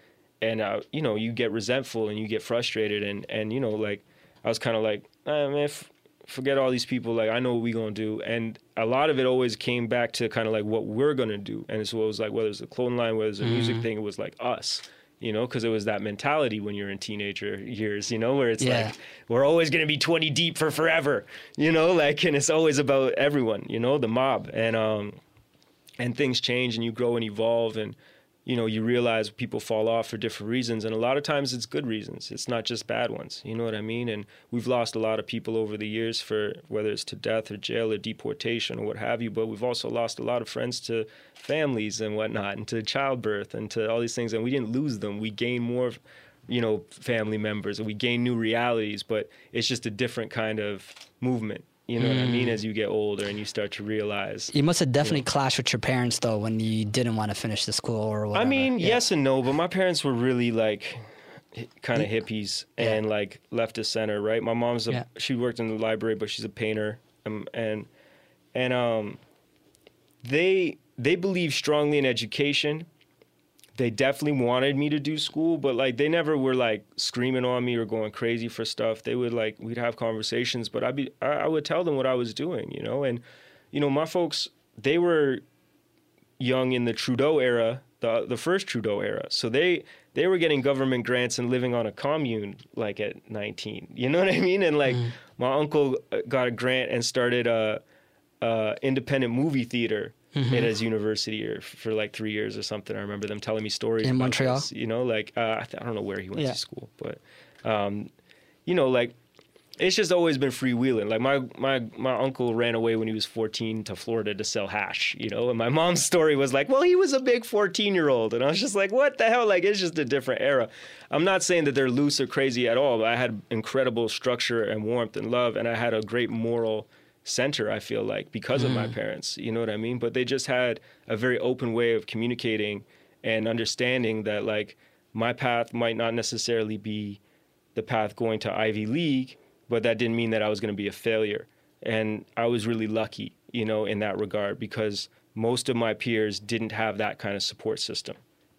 S6: and uh, you know, you get resentful and you get frustrated, and and you know, like I was kind of like, ah, man, f- forget all these people. Like I know what we gonna do, and a lot of it always came back to kind of like what we're gonna do, and so it was like whether it's a clothing line, whether it's a music thing, it was like us. You know, because it was that mentality when you're in teenager years, you know, where it's
S7: Yeah.
S6: like we're always going to be 20 deep for forever, you know, like, and it's always about everyone, you know, the mob, and um, and things change and you grow and evolve and you know you realize people fall off for different reasons and a lot of times it's good reasons. It's not just bad ones you know what i mean? And we've lost a lot of people over the years for whether it's to death or jail or deportation or what have you but we've also lost a lot of friends to families and whatnot and to childbirth and to all these things and we didn't lose them. We gained more you know family members and we gain new realities but it's just a different kind of movement you know what i mean as you get older and you start to realize
S7: You must have definitely clashed with your parents though when you didn't want to finish the school or whatever.
S6: I mean,
S7: Yeah.
S6: yes and no, but my parents were really like kind of hippies
S7: Yeah.
S6: and like left of center, right? My mom's a
S7: Yeah.
S6: she worked in the library, but she's a painter, um, and and um, they they believe strongly in education. They definitely wanted me to do school, but like they never were like screaming on me or going crazy for stuff. They would like we'd have conversations, but I'd be I, I would tell them what I was doing, you know, and you know my folks they were young in the Trudeau era, the the first Trudeau era. So they they were getting government grants and living on a commune like at 19. You know what I mean? And like
S7: Mm.
S6: my uncle uh, got a grant and started a, a independent movie theater
S7: Mm-hmm.
S6: at his university or for like three years or something. I remember them telling me stories
S7: In Montreal?
S6: this, you know, like uh, I, th- I don't know where he went
S7: Yeah.
S6: to school, but um, you know, like it's just always been freewheeling. Like my my my uncle ran away when he was 14 to Florida to sell hash, you know. And my mom's story was like, well, he was a big 14 year old, and I was just like, what the hell? Like it's just a different era. I'm not saying that they're loose or crazy at all. But I had incredible structure and warmth and love, and I had a great moral center. I feel like because of my mm. parents, you know what I mean. But they just had a very open way of communicating and understanding that like my path might not necessarily be the path going to Ivy League, but that didn't mean that I was going to be a failure. And I was really lucky, you know, in that regard because most of my peers didn't have that kind of support system.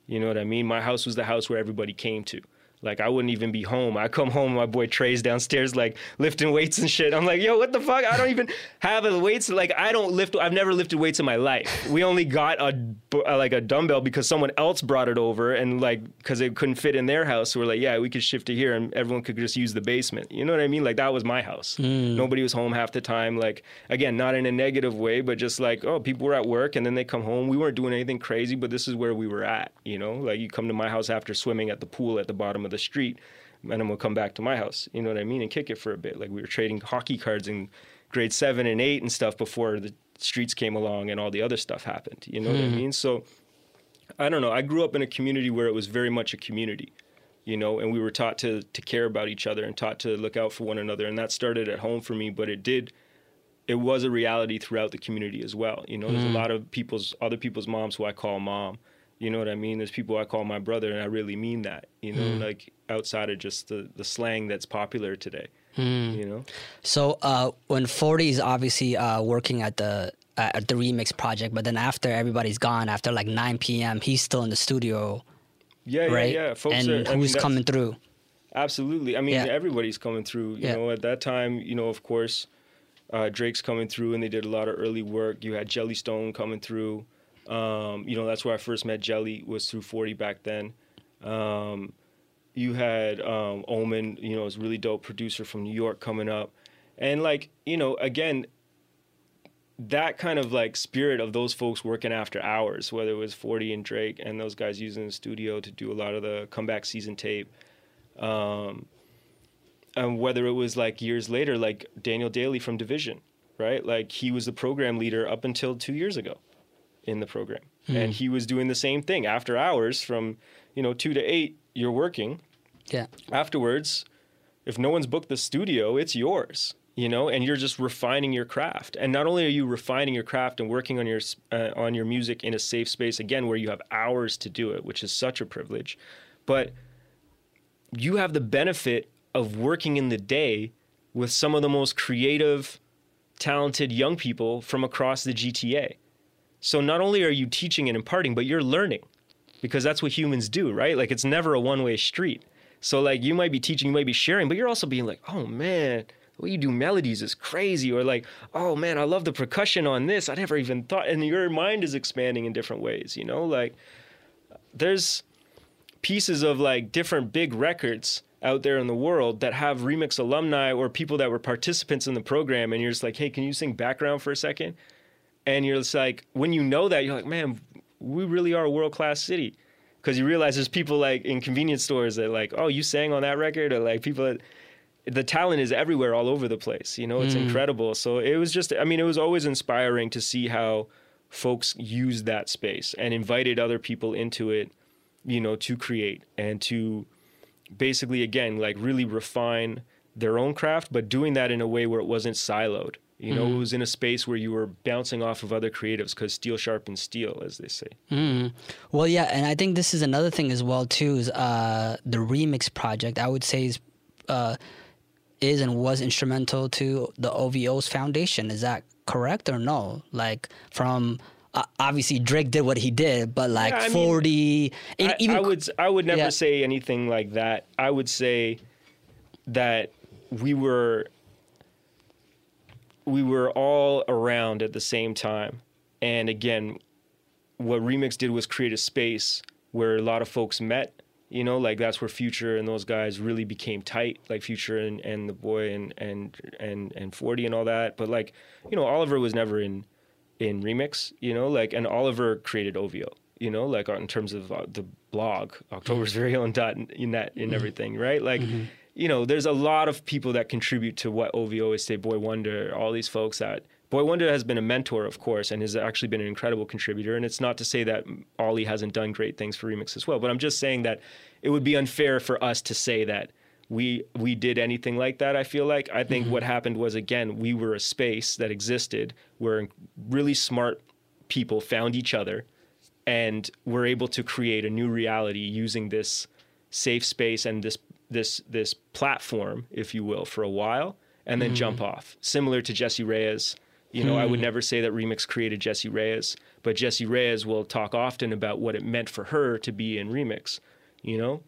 S6: You know what I mean? My house was the house where everybody came to. Like I wouldn't even be home. I come home, my boy Trey's downstairs like lifting weights and shit. I'm like, yo, what the fuck? I don't even have the weights. Like I don't lift. I've never lifted weights in my life. We only got a like a dumbbell because someone else brought it over and like because it couldn't fit in their house. So we're like, yeah, we could shift it here and everyone could just use the basement. You know what I mean? Like that was my house. Mm. Nobody was home half the time. Like again, not in a negative way, but just like oh, people were at work and then they come home. We weren't doing anything crazy, but this is where we were at. You know, like you come to my house after swimming at the pool at the bottom of the street, and then we'll come back to my house. You know what I mean? And kick it for a bit. Like we were trading hockey cards in grade seven and eight and stuff before the streets came along and all the other stuff happened. You know what I hmm. mean? So I don't know. I grew up in a community where it was very much a community, you know, and we were taught to to care about each other and taught to look out for one another. And that started at home for me, but it did it was a reality throughout the community as well. You know, there's a hmm. lot of people's other people's moms who I call mom. You know what I mean? There's people I call my brother, and I really mean that. You know, like outside of just the the slang that's popular today. You know.
S7: So uh, when Forty is obviously uh, working at the uh, at the remix project, but then after everybody's gone, after like 9 p.m., he's still in the studio,
S6: Yeah,
S7: right?
S6: yeah, yeah. Folks
S7: and
S6: are, I mean,
S7: who's coming through?
S6: Absolutely. I mean,
S7: Yeah.
S6: everybody's coming through. You
S7: Yeah.
S6: know, at that time, you know, of course, uh, Drake's coming through, and they did a lot of early work. You had Jellystone coming through. Um, you know, that's where I first met Jelly was through Forty back then. Um, you had um, Omen, you know, a really dope producer from New York coming up, and like, you know, again, that kind of like spirit of those folks working after hours, whether it was 40 and Drake and those guys using the studio to do a lot of the comeback season tape. Um, and whether it was like years later, like Daniel Daley from dvsn, right? Like he was the program leader up until two years ago in the program. And he was doing the same thing after hours from, you know, two to eight, you're working
S7: Yeah.
S6: afterwards, if no one's booked the studio, it's yours, you know, and you're just refining your craft. And not only are you refining your craft and working on your uh, on your music in a safe space again where you have hours to do it, which is such a privilege, but you have the benefit of working in the day with some of the most creative, talented young people from across the GTA. So not only are you teaching and imparting, but you're learning because that's what humans do, right? Like it's never a one way street. So like you might be teaching, you might be sharing, but you're also being like, oh man, the way you do melodies is crazy, or like, oh man, I love the percussion on this. I never even thought, and your mind is expanding in different ways, you know, like there's pieces of like different big records out there in the world that have remix alumni or people that were participants in the program and you're just like hey can you sing background for a second and you're just like when you know that you're like man we really are a world class city. Because you realize there's people like in convenience stores that like oh you sang on that record or like people that the talent is everywhere all over the place you know it's mm. incredible. So it was just i mean it was always inspiring to see how folks used that space and invited other people into it you know to create and to basically again like really refine their own craft but doing that in a way where it wasn't siloed you know it was in a space where you were bouncing off of other creatives because steel sharpens steel as they say
S7: Well, yeah, and I think this is another thing as well too. Is uh, the remix project? I would say is uh, is and was instrumental to the OVO's foundation. Is that correct or no? Like from uh, obviously Drake did what he did, but like
S6: Yeah, I mean,
S7: forty, and
S6: I,
S7: even
S6: I would I would never
S7: Yeah.
S6: say anything like that. I would say that we were we were all around at the same time. And again, what Remix did was create a space where a lot of folks met. You know, like that's where Future and those guys really became tight, like Future and, and the boy and and and and Forty and all that. But like, you know, Oliver was never in in Remix. You know, like and Oliver created OVO. You know, like uh, in terms of uh, the blog, October's very own dot in that in mm-hmm. everything, right? Like. Mm-hmm. You know, there's a lot of people that contribute to what OVO is. Say Boy Wonder, all these folks that Boy Wonder has been a mentor, of course, and has actually been an incredible contributor. And it's not to say that Ollie hasn't done great things for Remix as well, but I'm just saying that it would be unfair for us to say that we we did anything like that. I feel like I think mm-hmm. what happened was again we were a space that existed where really smart people found each other and were able to create a new reality using this safe space and this this this platform, if you will, for a while, and then mm-hmm. jump off. Similar to Jessie Reyez. You know, I would hmm. never say that Remix created Jessie Reyez, but Jessie Reyez will talk often about what it meant for her to be in Remix. You know,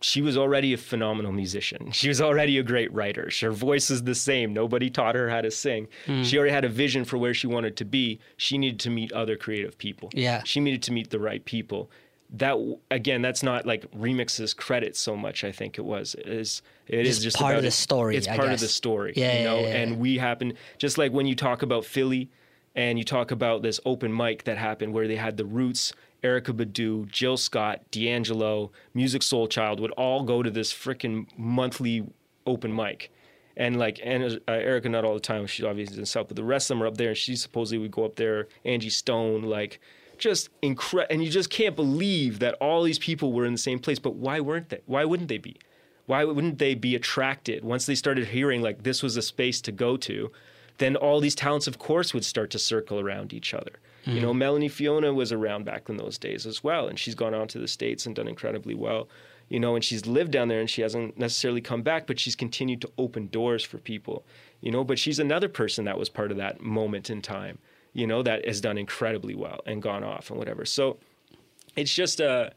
S6: she was already a phenomenal musician. She was already a great writer. Her voice is the same. Nobody taught her how to sing. Hmm. She already had a vision for where she wanted to be. She needed to meet other creative people.
S7: Yeah.
S6: She needed to meet the right people. That again, that's not like remixes credit so much. I think it was is it is
S7: Just
S6: just
S7: part of the story,
S6: It's
S7: I
S6: part of the story.
S7: Yeah,
S6: you
S7: yeah,
S6: know,
S7: yeah,
S6: and we happen just like when you talk about Philly and you talk about this open mic that happened where they had the Roots, Erykah Badu, Jill Scott, D'Angelo, Musiq Soulchild would all go to this freaking monthly open mic. And like and uh, Erica, not all the time. She's obviously in South, but the rest of them are up there. And she supposedly would go up there. Angie Stone, like just incredible. And you just can't believe that all these people were in the same place. But why weren't they? Why wouldn't they be? Why wouldn't they be attracted once they started hearing like this was a space to go to? Then all these talents, of course, would start to circle around each other. You hmm. know, Melanie Fiona was around back in those days as well, and she's gone on to the states and done incredibly well. You know, and she's lived down there, and she hasn't necessarily come back, but she's continued to open doors for people. You know, but she's another person that was part of that moment in time. You know, that has done incredibly well and gone off and whatever. So it's just uh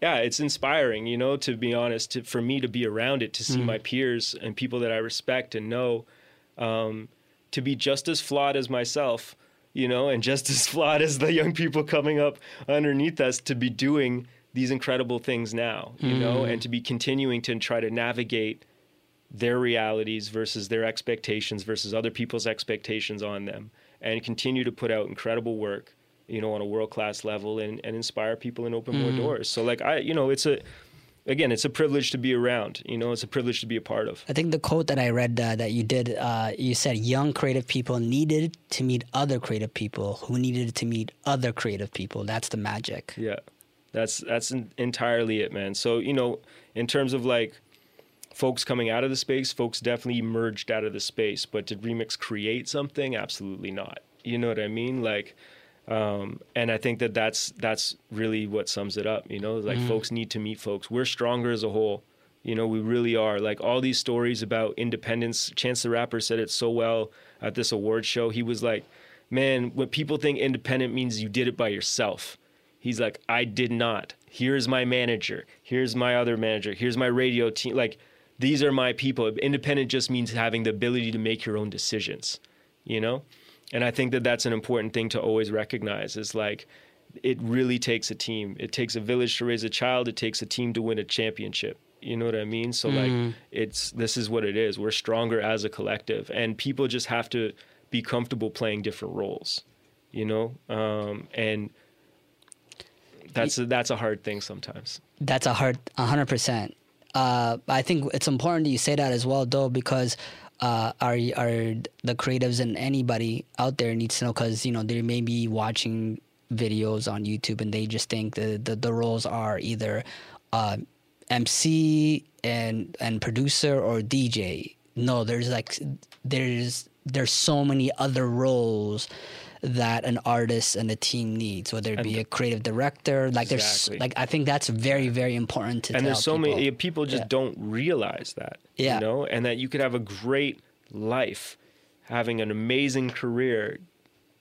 S6: yeah it's inspiring you know to be honest to, for me to be around it to see my peers and people that i respect and know um, to be just as flawed as myself you know and just as flawed as the young people coming up underneath us to be doing these incredible things now you know and to be continuing to try to navigate their realities versus their expectations versus other people's expectations on them and continue to put out incredible work you know on a world class level and, and inspire people and open more doors so like i you know it's a again it's a privilege to be around you know it's a privilege to be a part of
S7: I think the quote that I read uh, that you did, uh, you said young creative people needed to meet other creative people who needed to meet other creative people. That's the magic.
S6: Yeah, that's that's entirely it, man. So you know, in terms of like folks coming out of the space, folks definitely emerged out of the space. But did Remix create something? Absolutely not. You know what I mean? Like, um, and I think that that's that's really what sums it up. You know, like folks need to meet folks. We're stronger as a whole. You know, we really are. Like all these stories about independence. Chance the Rapper said it so well at this award show. He was like, "Man, when people think independent means you did it by yourself." He's like, I did not. Here's my manager. Here's my other manager. Here's my radio team. Like, these are my people. Independent just means having the ability to make your own decisions, you know? And I think that that's an important thing to always recognize is like, it really takes a team. It takes a village to raise a child. It takes a team to win a championship. You know what I mean? So like it's this is what it is. We're stronger as a collective and people just have to be comfortable playing different roles. You know? Um, and that's a, that's a hard thing sometimes.
S7: That's a hard, hundred percent. Uh, I think it's important that you say that as well, though, because uh, the creatives and anybody out there needs to know because you know they may be watching videos on YouTube and they just think the the, the roles are either uh, MC and and producer or DJ. No, there's like there's there's so many other roles that an artist and a team needs, whether it be a creative director. Like
S6: Exactly.
S7: there's like I think that's very very important to tell.
S6: and there's so
S7: people.
S6: many people just
S7: Yeah.
S6: don't realize that
S7: Yeah.
S6: you know and that you could have a great life having an amazing career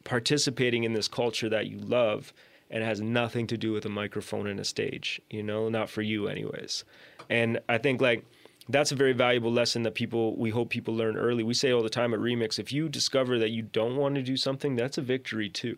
S6: participating in this culture that you love and has nothing to do with a microphone and a stage you know not for you anyways and i think like that's a very valuable lesson that people we hope people learn early we say all the time at remix if you discover that you don't want to do something that's a victory too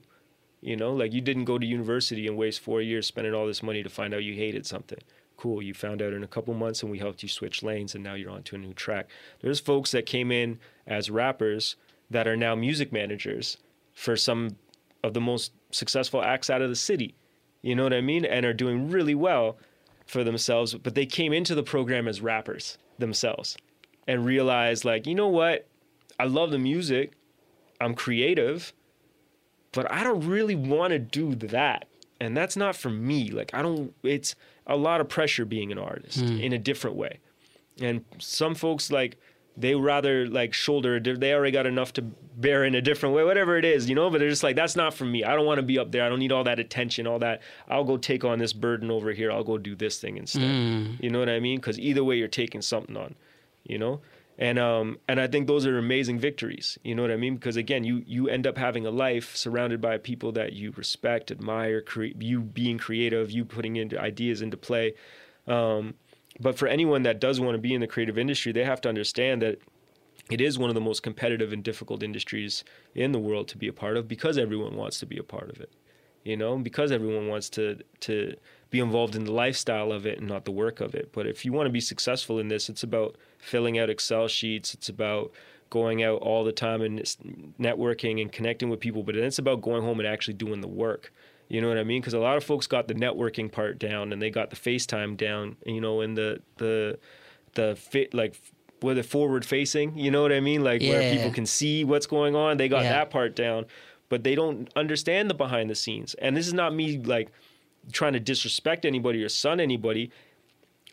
S6: You know, like you didn't go to university and waste four years spending all this money to find out you hated something. Cool, you found out in a couple months and we helped you switch lanes and now you're on to a new track. There's folks that came in as rappers that are now music managers for some of the most successful acts out of the city. You know what I mean? And are doing really well for themselves, but they came into the program as rappers themselves and realize like, you know what? I love the music. I'm creative but I don't really want to do that. And that's not for me. Like, I don't, it's a lot of pressure being an artist hmm. in a different way. And some folks, like, they rather like shoulder, they already got enough to bear in a different way, whatever it is, you know, but they're just like, that's not for me. I don't want to be up there. I don't need all that attention, all that. I'll go take on this burden over here. I'll go do this thing instead. You know what I mean? Because either way, you're taking something on, you know? and um and I think those are amazing victories. You know what I mean? Because again, you you end up having a life surrounded by people that you respect, admire, cre- you being creative, you putting into ideas into play. Um, but for anyone that does want to be in the creative industry, they have to understand that it is one of the most competitive and difficult industries in the world to be a part of because everyone wants to be a part of it. You know, because everyone wants to to be involved in the lifestyle of it and not the work of it. But if you want to be successful in this, it's about filling out Excel sheets. It's about going out all the time and networking and connecting with people. But then it's about going home and actually doing the work. You know what I mean? Because a lot of folks got the networking part down and they got the FaceTime down. You know, and the the the fit like where the forward facing. You know what I mean? Like where people can see what's going on. They got
S7: Yeah.
S6: that part down, but they don't understand the behind the scenes. And this is not me like trying to disrespect anybody or sun anybody.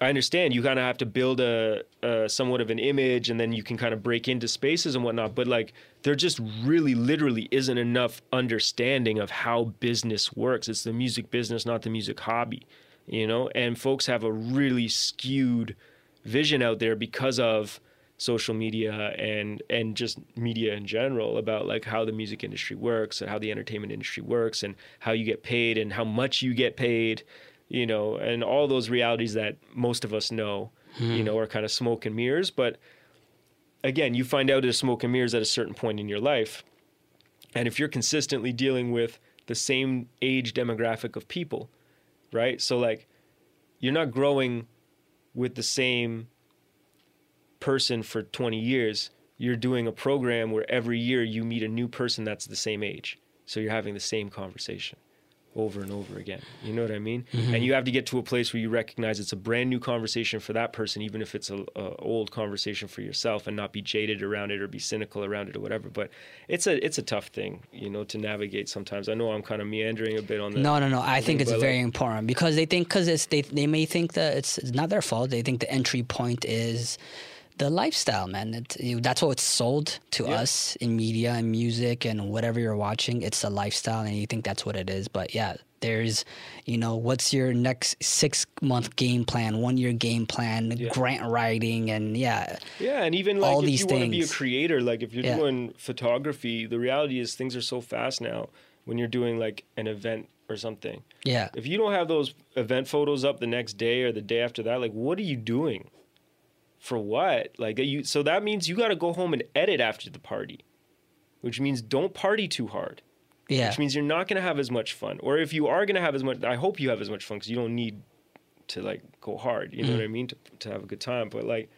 S6: I understand you kind of have to build a, a somewhat of an image, and then you can kind of break into spaces and whatnot. But like, there just really, literally isn't enough understanding of how business works. It's the music business, not the music hobby, you know. And folks have a really skewed vision out there because of social media and and just media in general about like how the music industry works and how the entertainment industry works and how you get paid and how much you get paid you know and all those realities that most of us know you hmm. know are kind of smoke and mirrors but again you find out it's smoke and mirrors at a certain point in your life. And if you're consistently dealing with the same age demographic of people right? So like you're not growing with the same person for 20 years, you're doing a program where every year you meet a new person that's the same age. So you're having the same conversation over and over again. You know what I mean? Mm-hmm. And you have to get to a place where you recognize it's a brand new conversation for that person, even if it's a, a old conversation for yourself, and not be jaded around it or be cynical around it or whatever. But it's a it's a tough thing, you know, to navigate sometimes. I know I'm kind of meandering a bit on the
S7: No, no, no. I think it's very
S6: like-
S7: important because they think because it's they they may think that it's, it's not their fault. They think the entry point is the lifestyle, man. It, you, that's what it's sold to
S6: Yeah.
S7: us in media and music and whatever you're watching. It's a lifestyle, and you think that's what it is. But yeah, there's, you know, what's your next six month game plan, one year game plan,
S6: Yeah.
S7: grant writing, and yeah,
S6: Yeah, and even like
S7: all
S6: if
S7: these
S6: you want to be a creator, like if you're
S7: Yeah.
S6: doing photography, the reality is things are so fast now when you're doing like an event or something.
S7: yeah,
S6: If you don't have those event photos up the next day or the day after that, like what are you doing? For what? Like you so that means you got to go home and edit after the party. Which means don't party too hard.
S7: yeah,
S6: Which means you're not going to have as much fun. Or if you are going to have as much I hope you have as much fun cuz you don't need to like go hard, you know mm. what I mean, to to have a good time, but like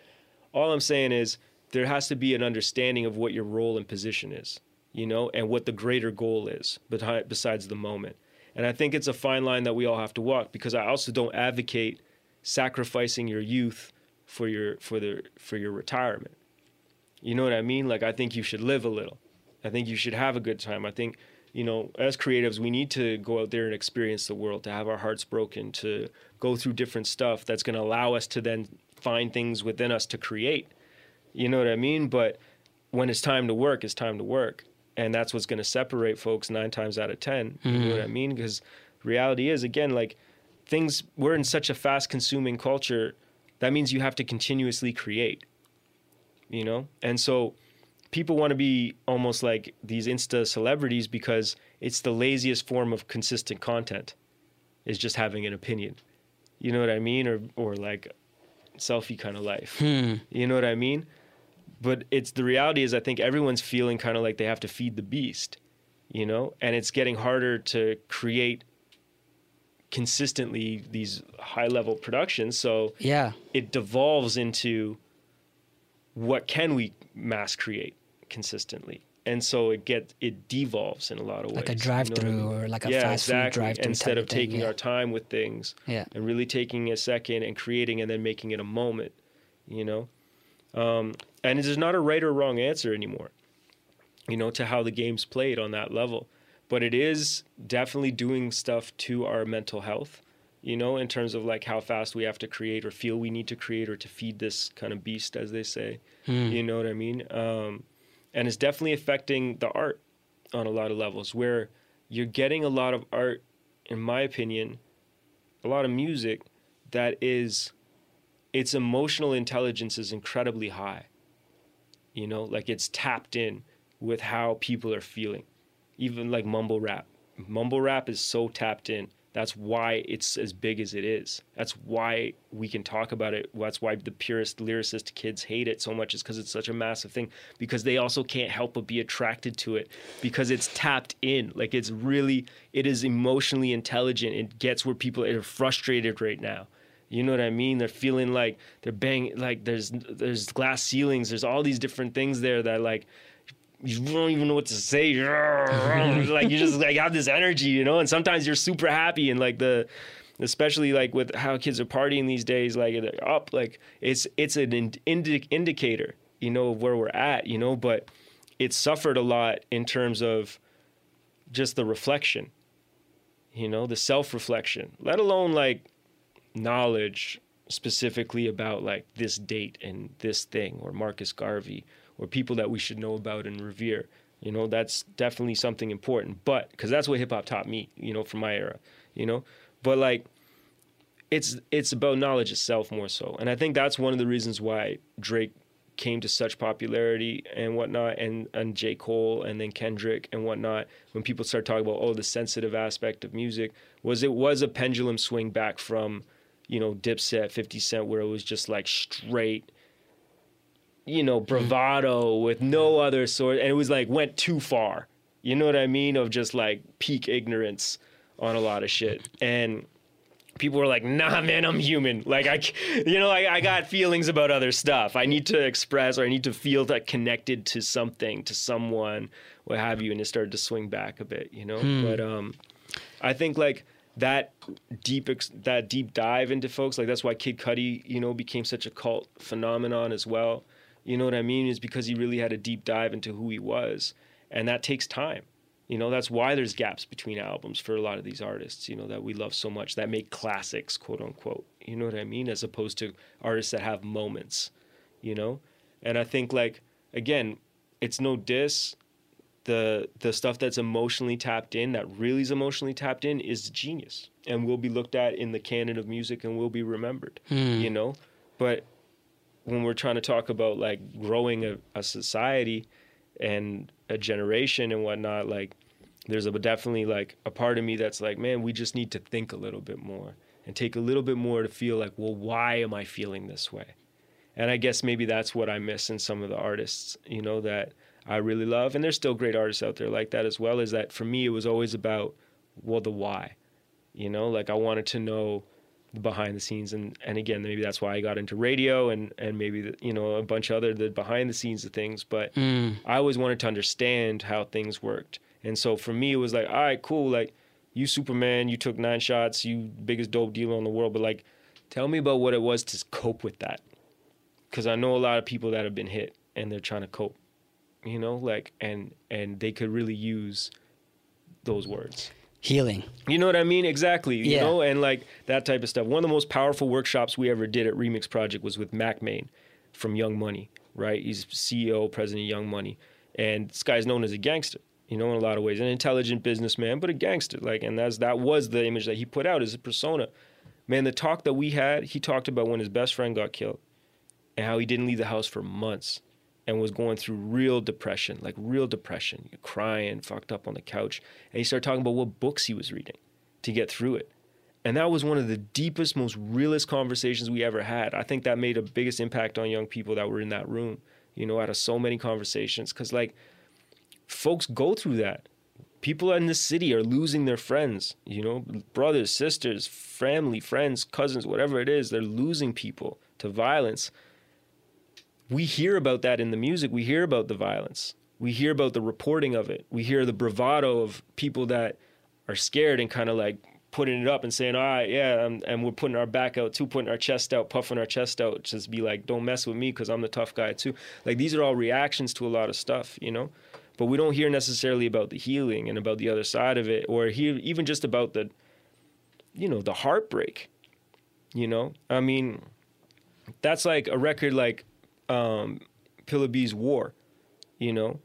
S6: all I'm saying is there has to be an understanding of what your role and position is, you know, and what the greater goal is behind, besides the moment. And I think it's a fine line that we all have to walk because I also don't advocate sacrificing your youth for your for the for your retirement. You know what I mean? Like I think you should live a little. I think you should have a good time. I think you know, as creatives, we need to go out there and experience the world, to have our hearts broken, to go through different stuff that's going to allow us to then find things within us to create. You know what I mean? But when it's time to work, it's time to work. And that's what's going to separate folks nine times out of 10. You know what I mm-hmm. mean? Because reality is, again, like things, we're in such a fast consuming culture. That means you have to continuously create, you know? And so people want to be almost like these Insta celebrities because it's the laziest form of consistent content is just having an opinion. You know what I mean? Or, or like selfie kind of life. Hmm. You know what I mean? But it's the reality is I think everyone's feeling kind of like they have to feed the beast. you know, and it's getting harder to create consistently these high level productions. So
S7: Yeah.
S6: it devolves into what can we mass create consistently and so it get it devolves in a lot of ways
S7: Like a
S6: you know I
S7: drive-through
S6: mean?
S7: or like a
S6: yeah,
S7: fast food drive-through
S6: instead
S7: type
S6: of taking
S7: yeah.
S6: our time with things
S7: Yeah.
S6: and really taking a second and creating and then making it a moment you know um, and there's not a right or wrong answer anymore you know to how the game's played on that level but it is definitely doing stuff to our mental health you know in terms of like how fast we have to create or feel we need to create or to feed this kind of beast as they say. You know what i mean? Um, and it's definitely affecting the art on a lot of levels where you're getting a lot of art in my opinion a lot of music that is its emotional intelligence is incredibly high. You know like it's tapped in with how people are feeling even like mumble rap. Mumble rap is so tapped in. That's why it's as big as it is. That's why we can talk about it. That's why the purest lyricist kids hate it so much is because it's such a massive thing. Because they also can't help but be attracted to it. Because it's tapped in. Like it's really it is emotionally intelligent. It gets where people are frustrated right now. You know what I mean? They're feeling like they're banging, like there's there's glass ceilings. There's all these different things there that like you don't even know what to say. like you just like have this energy, you know. And sometimes you're super happy and like the, especially like with how kids are partying these days, like they're up, like it's it's an indi- indicator, you know, of where we're at, you know. But it suffered a lot in terms of just the reflection, you know, the self reflection, let alone like knowledge specifically about like this date and this thing or Marcus Garvey or people that we should know about and revere. You know, that's definitely something important. But because that's what hip hop taught me, you know, from my era, you know. But like it's it's about knowledge itself more so. And I think that's one of the reasons why Drake came to such popularity and whatnot and and J. Cole and then Kendrick and whatnot, when people start talking about oh the sensitive aspect of music, was it was a pendulum swing back from you know, Dipset, 50 Cent, where it was just like straight, you know, bravado with no other sort. And it was like, went too far. You know what I mean? Of just like peak ignorance on a lot of shit. And people were like, nah, man, I'm human. Like, I, you know, I, I got feelings about other stuff. I need to express or I need to feel that connected to something, to someone, what have you. And it started to swing back a bit, you know? But um, I think like, that deep ex- that deep dive into folks like that's why Kid Cudi you know became such a cult phenomenon as well you know what I mean? Is because he really had a deep dive into who he was. And that takes time. You know that's why there's gaps between albums for a lot of these artists you know that we love so much that make classics quote unquote. You know what I mean? As opposed to artists that have moments you know? And I think like again it's no diss. The the stuff that's emotionally tapped in that really is emotionally tapped in is genius. And will be looked at in the canon of music and will be remembered hmm. you know? But when we're trying to talk about like growing a, a society and a generation and whatnot like there's a definitely like a part of me that's like man we just need to think a little bit more and take a little bit more to feel like well why am i feeling this way? And i guess maybe that's what i miss in some of the artists you know that i really love and there's still great artists out there like that as well is that for me it was always about well the why you know? Like i wanted to know behind the scenes and and again maybe that's why i got into radio and and maybe the, you know a bunch of other the behind the scenes of things but mm. i always wanted to understand how things worked. And so for me it was like all right cool like you superman you took nine shots you biggest dope dealer in the world but like tell me about what it was to cope with that. Because i know a lot of people that have been hit and they're trying to cope you know like and and they could really use those words
S7: Healing.
S6: you know what I mean? Exactly. You
S7: Yeah.
S6: know, and like that type of stuff. One of the most powerful workshops we ever did at Remix Project was with Mack Maine from Young Money, right? He's CEO, president of Young Money. And this guy's known as a gangster, you know, in a lot of ways. An intelligent businessman, but a gangster. Like, and that's that was the image that he put out as a persona. Man, the talk that we had, he talked about when his best friend got killed and how he didn't leave the house for months and was going through real depression, like real depression, crying, fucked up on the couch. And he started talking about what books he was reading to get through it. And that was one of the deepest, most realist conversations we ever had. I think that made a biggest impact on young people that were in that room, you know, out of so many conversations. Cause like folks go through that. People in the city are losing their friends, you know, brothers, sisters, family, friends, cousins, whatever it is, they're losing people to violence. We hear about that in the music. We hear about the violence. We hear about the reporting of it. We hear the bravado of people that are scared and kind of like putting it up and saying, all right, yeah, and, and we're putting our back out too, putting our chest out, puffing our chest out, just be like, don't mess with me because I'm the tough guy too. Like these are all reactions to a lot of stuff, you know? But we don't hear necessarily about the healing and about the other side of it, or hear even just about the, you know, the heartbreak. You know, I mean, that's like a record like um, Pilla B's War. You know,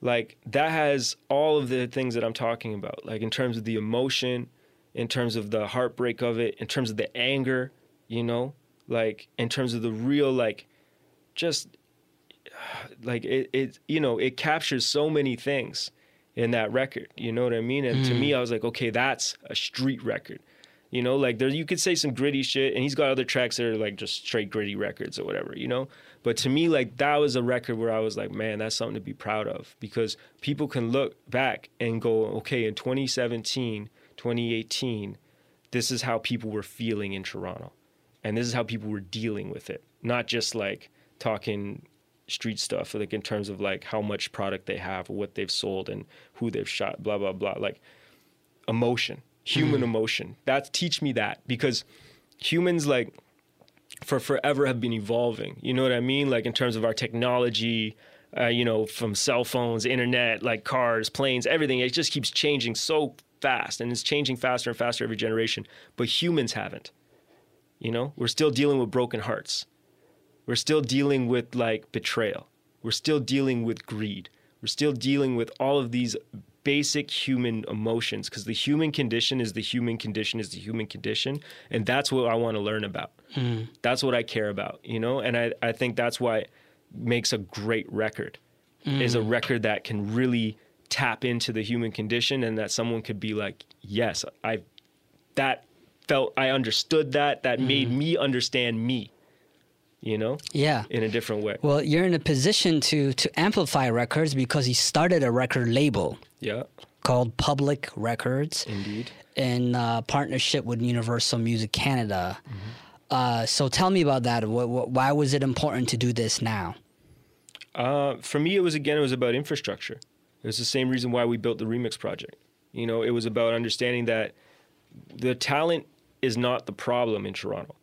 S6: like that has all of the things that I'm talking about, like in terms of the emotion, in terms of the heartbreak of it, in terms of the anger. You know, like in terms of the real like, just like it, it you know it captures so many things in that record you know what i mean and mm. to me i was like okay that's a street record you know like there you could say some gritty shit and he's got other tracks that are like just straight gritty records or whatever you know but to me like that was a record where i was like man that's something to be proud of because people can look back and go okay in 2017 2018 this is how people were feeling in toronto and this is how people were dealing with it not just like talking street stuff, like in terms of like how much product they have or what they've sold and who they've shot, blah blah blah. Like emotion, human mm. emotion. That's teach me that because humans like for forever have been evolving. You know what I mean? Like in terms of our technology, uh, you know, from cell phones, internet, like cars, planes, everything. It just keeps changing so fast, and it's changing faster and faster every generation. But humans haven't. You know, we're still dealing with broken hearts. We're still dealing with like betrayal. We're still dealing with greed. We're still dealing with all of these basic human emotions because the human condition is the human condition is the human condition. And that's what I want to learn about. Mm. That's what I care about, you know? And I, I think that's why it makes a great record mm. is a mm. record that can really tap into the human condition and that someone could be like, yes, I, that felt, I understood that. That mm. made me understand me you know
S7: yeah
S6: in a different way
S7: well you're in a position to to amplify records because you started a record label
S6: yeah.
S7: called public records.
S6: Indeed.
S7: In uh, partnership with universal music canada. Mm-hmm. uh, so tell me about that. What, what, why was it important to do this now?
S6: Uh, for me it was again it was about infrastructure. It was the same reason why we built the remix project. You know it was about understanding that the talent is not the problem in toronto.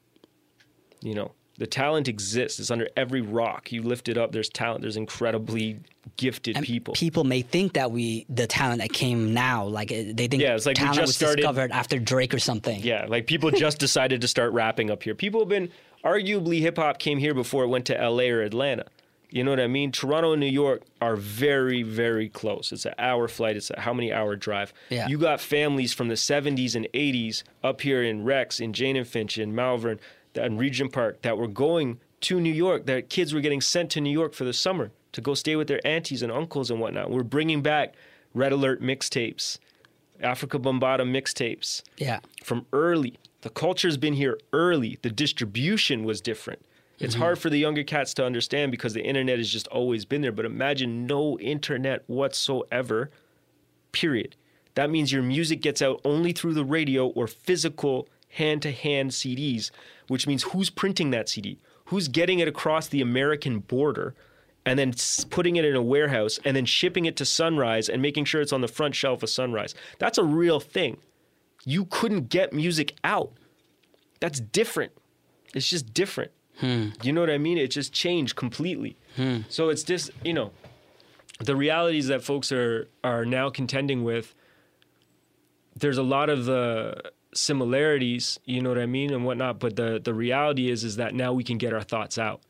S6: You know the talent exists. It's under every rock. You lift it up. There's talent. There's incredibly gifted
S7: and
S6: people.
S7: People may think that we the talent that came now, like eh, they think
S6: yeah, it's like
S7: talent
S6: just
S7: was
S6: started,
S7: discovered after Drake or something.
S6: Yeah, like people just decided to start rapping up here. People have been arguably hip hop came here before it went to L.A. or Atlanta. You know what I mean? Toronto and New York are very, very close. It's an hour flight. It's a how many hour drive?
S7: Yeah.
S6: You got families from the 70s and 80s up here in Rex, in Jane and Finch, in Malvern, and Regent Park that were going to New York. That kids were getting sent to New York for the summer to go stay with their aunties and uncles and whatnot. We're bringing back Red Alert mixtapes, Afrika Bambaataa mixtapes.
S7: Yeah.
S6: From early. The culture's been here early. The distribution was different. It's mm-hmm. hard for the younger cats to understand because the internet has just always been there. But imagine no internet whatsoever, period. That means your music gets out only through the radio or physical hand to hand CDs which means who's printing that CD? Who's getting it across the American border and then putting it in a warehouse and then shipping it to Sunrise and making sure it's on the front shelf of Sunrise? That's a real thing. You couldn't get music out. That's different. It's just different. Hmm. You know what I mean? It just changed completely. Hmm. So it's just, you know, the realities that folks are are now contending with. There's a lot of the similarities, you know what I mean, and whatnot. But the the reality is is that now we can get our thoughts out.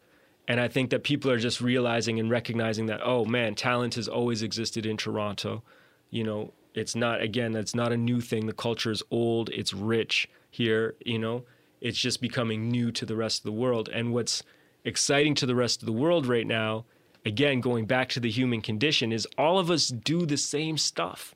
S6: And I think that people are just realizing and recognizing that, oh man, talent has always existed in Toronto. You know, it's not again, it's not a new thing. The culture is old, it's rich here, you know. It's just becoming new to the rest of the world. And what's exciting to the rest of the world right now, again, going back to the human condition, is all of us do the same stuff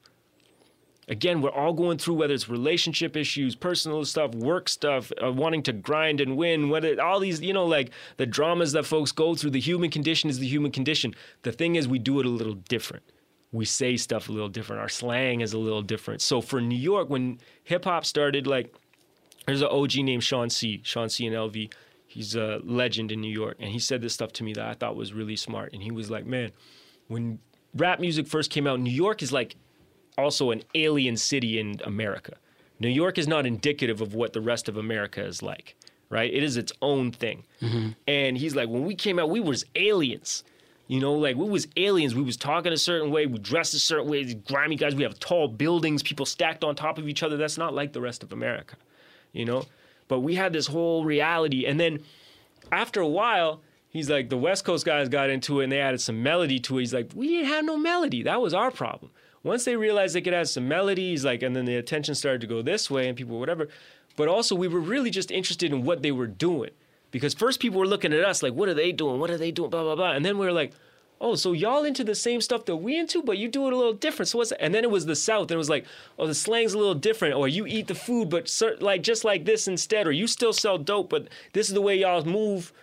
S6: again, we're all going through whether it's relationship issues, personal stuff, work stuff, uh, wanting to grind and win, whether all these, you know, like the dramas that folks go through. The human condition is the human condition. The thing is, we do it a little different. we say stuff a little different. Our slang is a little different. So for New York, when hip hop started, like there's an OG named Sean C. Sean C. and LV. He's a legend in New York, and he said this stuff to me that I thought was really smart. And he was like, "Man, when rap music first came out, New York is like also an alien city in America. New York is not indicative of what the rest of America is like, right? It is its own thing. Mm-hmm. And he's like, when we came out, we was aliens. You know, like we was aliens. We was talking a certain way. We dressed a certain way. These grimy guys. We have tall buildings, people stacked on top of each other. That's not like the rest of America, you know. But we had this whole reality, and then after a while, he's like, the West Coast guys got into it and they added some melody to it. He's like, we didn't have no melody. That was our problem. Once they realized they could add some melodies, like, and then the attention started to go this way and people, whatever. But also, we were really just interested in what they were doing. Because first people were looking at us like, what are they doing? What are they doing? Blah, blah, blah. And then we were like, oh, so y'all into the same stuff that we into, but you do it a little different. So what's that? And then it was the South, and it was like, oh, the slang's a little different, or you eat the food, but cer- like just like this instead, or you still sell dope, but this is the way y'all move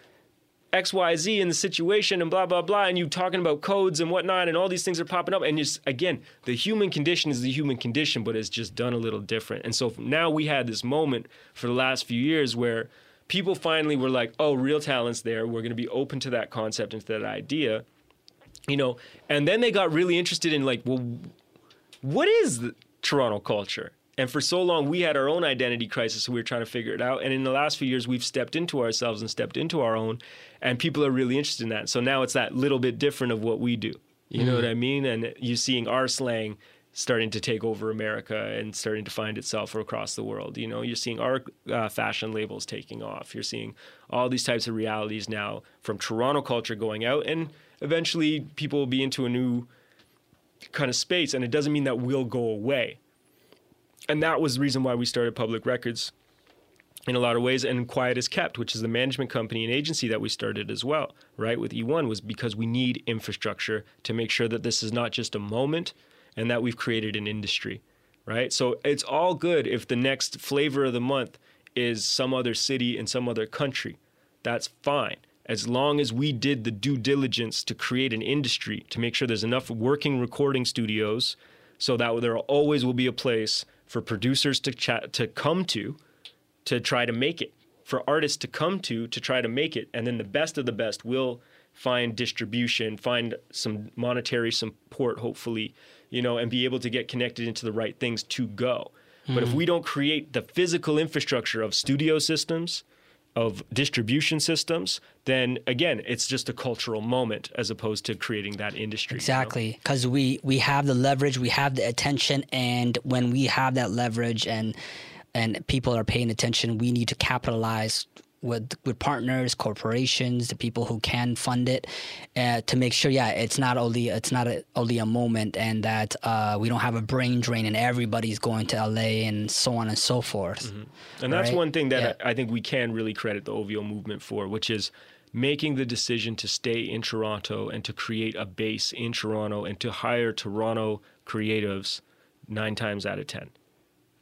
S6: X, Y, Z in the situation, and blah blah blah, and you talking about codes and whatnot, and all these things are popping up, and just again, the human condition is the human condition, but it's just done a little different. And so now we had this moment for the last few years where people finally were like, oh, real talent's there. We're going to be open to that concept and to that idea you know and then they got really interested in like well what is toronto culture and for so long we had our own identity crisis so we were trying to figure it out. And in the last few years we've stepped into ourselves and stepped into our own and people are really interested in that. So now it's that little bit different of what we do. You know what i mean? And you're seeing our slang starting to take over america and starting to find itself across the world. You know you're seeing our uh, fashion labels taking off. You're seeing all these types of realities now from toronto culture going out and eventually people will be into a new kind of space. And it doesn't mean that we'll go away and that was the reason why we started public records in a lot of ways. And Quiet As Kept which is the management company and agency that we started as well right with eOne was because we need infrastructure to make sure that this is not just a moment and that we've created an industry right? So it's all good if the next flavor of the month is some other city in some other country. That's fine. As long as we did the due diligence to create an industry to make sure there's enough working recording studios so that there always will be a place for producers to chat to come to to try to make it for artists to come to to try to make it and then the best of the best will find distribution find some monetary support hopefully you know and be able to get connected into the right things to go. But if hmm. we don't create the physical infrastructure of studio systems of distribution systems, then again, it's just a cultural moment as opposed to creating that industry. you know?
S7: Exactly, because we we have the leverage, we have the attention, and when we have that leverage and and people are paying attention, we need to capitalize with with partners, corporations, the people who can fund it, uh, to make sure, yeah, it's not only it's not a, only a moment, and that uh, we don't have a brain drain and everybody's going to LA and so on and so forth.
S6: And that's
S7: right?
S6: one thing that
S7: Yeah.
S6: I I think we can really credit the OVO movement for, which is making the decision to stay in Toronto and to create a base in Toronto and to hire Toronto creatives nine times out of ten.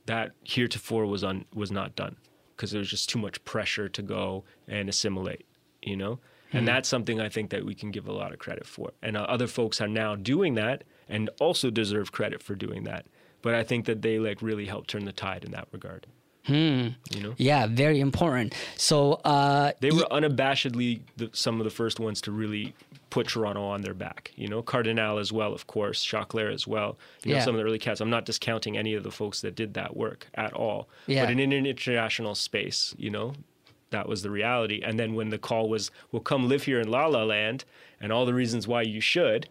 S6: That heretofore was un, was not done because there was just too much pressure to go and assimilate, you know. And that's something I think that we can give a lot of credit for. And uh, other folks are now doing that and also deserve credit for doing that. But I think that they like really helped turn the tide in that regard. You know,
S7: Yeah, very important. So uh,
S6: they were unabashedly the, some of the first ones to really put Toronto on their back. You know, Cardinal as well, of course, Choclair as well. You know,
S7: Yeah.
S6: some of the early cats. I'm not discounting any of the folks that did that work at all.
S7: Yeah.
S6: But in an international space, you know, that was the reality. And then when the call was, "Well, come live here in La La Land," and all the reasons why you should,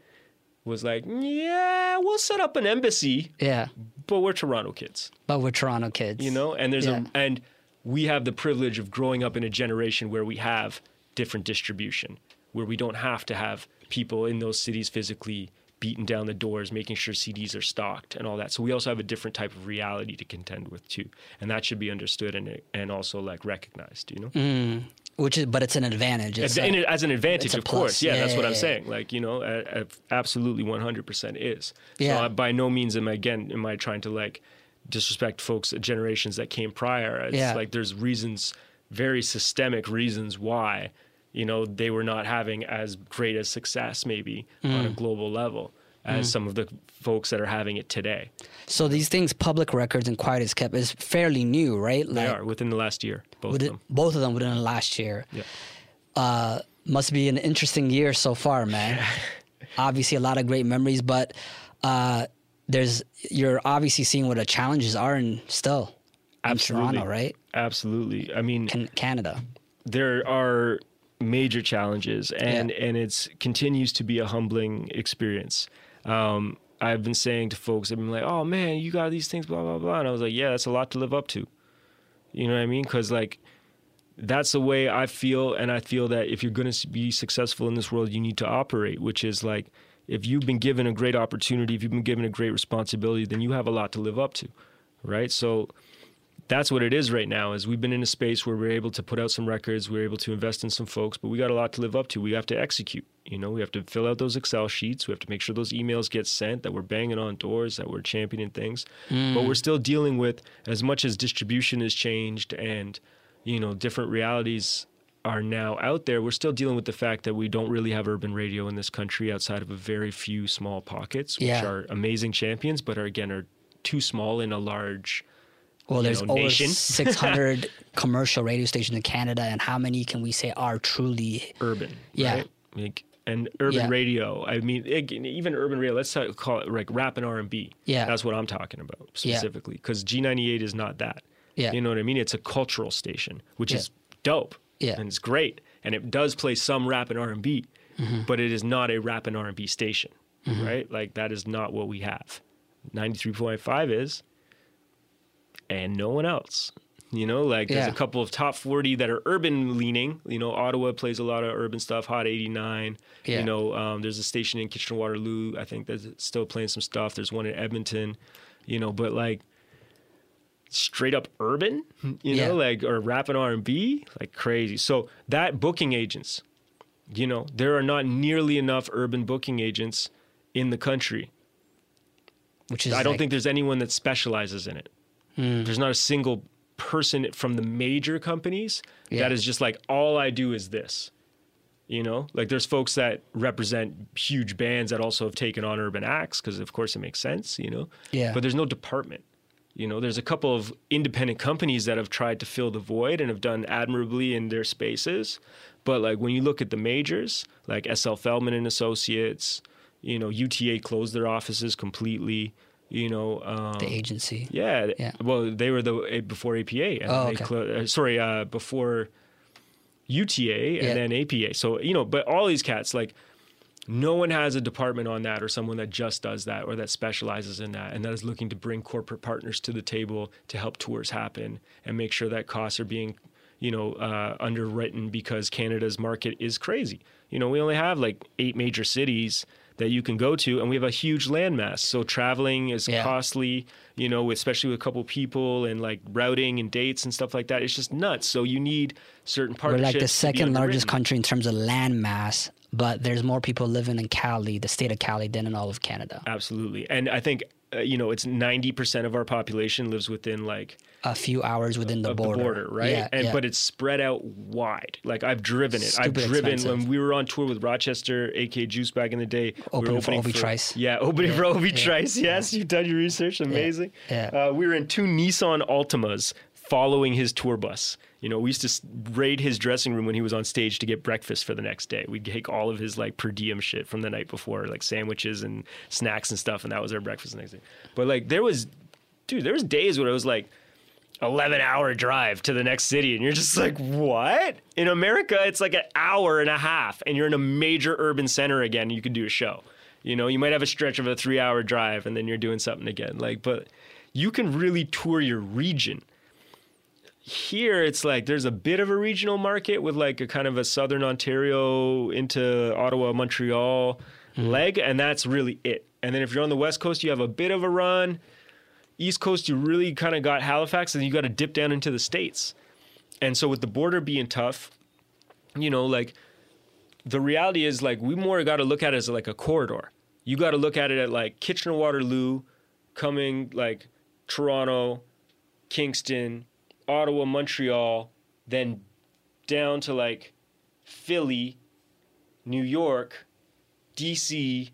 S6: was like, yeah, we'll set up an embassy,
S7: yeah,
S6: but we're Toronto kids
S7: but we're Toronto kids.
S6: you know and there's
S7: Yeah.
S6: a and we have the privilege of growing up in a generation where we have different distribution where we don't have to have people in those cities physically beating down the doors making sure CDs are stocked and all that so we also have a different type of reality to contend with too and that should be understood and and also like recognized you know
S7: Mm. which is but it's an advantage. It's
S6: as,
S7: a-
S6: as an advantage, of course. Yeah,
S7: Yeah,
S6: that's what
S7: yeah,
S6: I'm
S7: yeah.
S6: saying. Like, you know, uh, uh, absolutely 100% is.
S7: Yeah.
S6: So I, by no means am I, again, am I trying to like disrespect folks, generations that came prior. It's
S7: Yeah.
S6: like there's reasons, very systemic reasons why, you know, they were not having as great a success maybe on
S7: Mm.
S6: a global level as some of the folks that are having it today.
S7: So these things, public records and Quiet As Kept, is fairly new, right?
S6: They are within the last year, both
S7: within,
S6: of them.
S7: both of them within the last year.
S6: Yeah.
S7: Uh, must be an interesting year so far, man. obviously, a lot of great memories, but uh, there's you're obviously seeing what the challenges are, and still, in
S6: Absolutely.
S7: Toronto, right?
S6: Absolutely. I mean,
S7: Can, Canada.
S6: there are major challenges and and it's continues to be a humbling experience. Um i've been saying to folks i've been like oh man you got these things blah blah blah and i was like yeah that's a lot to live up to. You know what i mean? Because like that's the way i feel and i feel that if you're going to be successful in this world you need to operate which is like if you've been given a great opportunity if you've been given a great responsibility then you have a lot to live up to right? So that's what it is right now is we've been in a space where we're able to put out some records we're able to invest in some folks but we got a lot to live up to. We have to execute you know? We have to fill out those excel sheets. We have to make sure those emails get sent that we're banging on doors that we're championing things. But we're mm. still dealing with as much as distribution has changed and you know different realities are now out there we're still dealing with the fact that we don't really have urban radio in this country outside of a very few small pockets which
S7: Yeah.
S6: are amazing champions but are again are too small in a large
S7: Well, there's
S6: know,
S7: over
S6: nation.
S7: 600 commercial radio stations in Canada, and how many can we say are truly?
S6: urban.
S7: Yeah.
S6: Right? Like, and urban
S7: Yeah.
S6: radio. I mean, even urban radio. Let's call it like rap and R and B.
S7: Yeah.
S6: that's what I'm talking about specifically. Because G98 is not that.
S7: Yeah.
S6: you know what I mean. It's a cultural station, which
S7: Yeah.
S6: is dope.
S7: Yeah.
S6: and it's great, and it does play some rap and R and B,
S7: Mm-hmm.
S6: but it is not a rap and R and B station, right? Like that is not what we have. 93.5 is, and no one else. You know, like there's
S7: Yeah.
S6: a couple of top 40 that are urban leaning. You know, Ottawa plays a lot of urban stuff, Hot 89.
S7: Yeah.
S6: You know, um, there's a station in Kitchener Waterloo, I think that's still playing some stuff. There's one in Edmonton, you know, but like straight up urban, you
S7: Yeah.
S6: know, like or rap and R&B, like crazy. So that booking agents, you know, there are not nearly enough urban booking agents in the country.
S7: Which is
S6: I don't
S7: like-
S6: think there's anyone that specializes in it.
S7: Hmm.
S6: There's not a single person from the major companies
S7: Yeah.
S6: that is just like all I do is this. You know, like there's folks that represent huge bands that also have taken on urban acts because of course it makes sense, you know.
S7: Yeah.
S6: But there's no department. You know, there's a couple of independent companies that have tried to fill the void and have done admirably in their spaces. But like when you look at the majors, like SL Feldman and Associates, you know, UTA closed their offices completely. You know, um,
S7: the agency.
S6: yeah,
S7: Yeah.
S6: Well, they were the eh, before APA. And
S7: Oh,
S6: they
S7: okay.
S6: clo- uh, sorry, uh, before UTA
S7: Yeah.
S6: and then APA. So you know, but all these cats like. No one has a department on that or someone that just does that or that specializes in that and that is looking to bring corporate partners to the table to help tours happen and make sure that costs are being, you know, uh, underwritten because Canada's market is crazy. You know, we only have like eight major cities that you can go to and we have a huge landmass. So traveling is
S7: Yeah.
S6: costly, you know, especially with a couple people and like routing and dates and stuff like that. It's just nuts. So you need certain
S7: parts.
S6: We're
S7: like the second largest country in terms of landmass but there's more people living in Cali, the state of Cali, than in all of Canada.
S6: Absolutely. And I think, uh, you know, it's 90% of our population lives within like
S7: A few hours within the border.
S6: the border, right?
S7: Yeah,
S6: and
S7: yeah.
S6: but it's spread out wide. Like I've driven it. I've driven
S7: expensive.
S6: when we were on tour with Rochester, AK Juice back in the day. we were
S7: Opening for
S6: opening
S7: Obi Trice.
S6: Yeah, opening for Obi Trice. Yes, you've done your research. Amazing.
S7: Yeah.
S6: Uh, we were in two Nissan Altimas following his tour bus. You know, we used to raid his dressing room when he was on stage to get breakfast for the next day. We'd take all of his like per diem shit from the night before, like sandwiches and snacks and stuff, and that was our breakfast the next day. But like there was, dude, there was days where it was like 11 hour drive to the next city and you're just like what in america it's like an hour and a half and you're in a major urban center again and you can do a show you know you might have a stretch of a three hour drive and then you're doing something again like but you can really tour your region here it's like there's a bit of a regional market with like a kind of a southern ontario into ottawa montreal hmm. leg and that's really it and then if you're on the west coast you have a bit of a run East Coast, you really kind of got Halifax, and you got to dip down into the states. And so with the border being tough, you know, like the reality is like we more got to look at it as like a corridor. You got to look at it at like Kitchener Waterloo, coming like Toronto, Kingston, Ottawa, Montreal, then down to like Philly, New York, DC,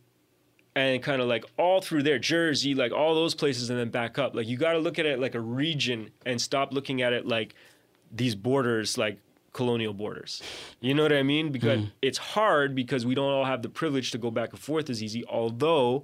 S6: and kind of like all through there, Jersey, like all those places, and then back up. Like you got to look at it like a region and stop looking at it like these borders, like colonial borders. You know what I mean? Because hmm. it's hard because we don't all have the privilege to go back and forth as easy. Although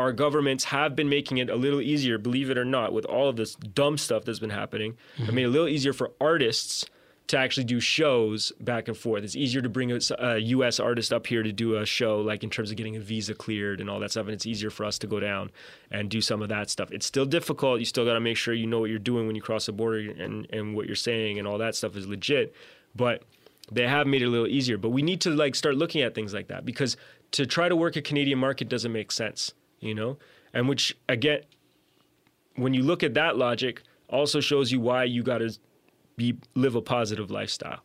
S6: our governments have been making it a little easier, believe it or not, with all of this dumb stuff that's been happening. It mm-hmm. made it a little easier for artists to actually do shows back and forth. It's easier to bring a, a U.S. artist up here to do a show, like in terms of getting a visa cleared and all that stuff. And it's easier for us to go down and do some of that stuff. It's still difficult. You still got to make sure you know what you're doing when you cross the border and, and what you're saying and all that stuff is legit. But they have made it a little easier. But we need to like start looking at things like that because to try to work a Canadian market doesn't make sense, you know. And which again, when you look at that logic, also shows you why you got to be live a positive lifestyle.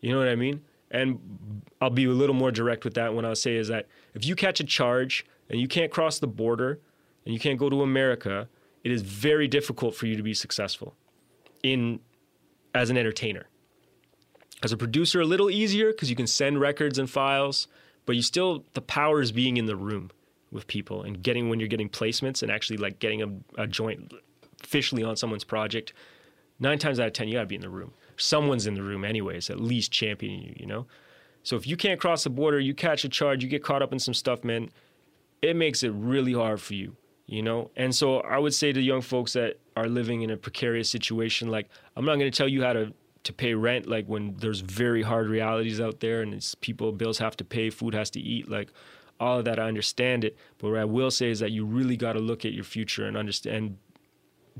S6: You know what I mean? And I'll be a little more direct with that when I'll say is that if you catch a charge and you can't cross the border and you can't go to America, it is very difficult for you to be successful in as an entertainer. As a producer, a little easier because you can send records and files, but you still the power is being in the room with people and getting when you're getting placements and actually like getting a, a joint officially on someone's project. Nine times out of ten, you gotta be in the room. Someone's in the room anyways, at least championing you, you know? So if you can't cross the border, you catch a charge, you get caught up in some stuff, man, it makes it really hard for you, you know? And so I would say to young folks that are living in a precarious situation, like, I'm not gonna tell you how to to pay rent like when there's very hard realities out there and it's people bills have to pay food has to eat like all of that i understand it but what i will say is that you really got to look at your future and understand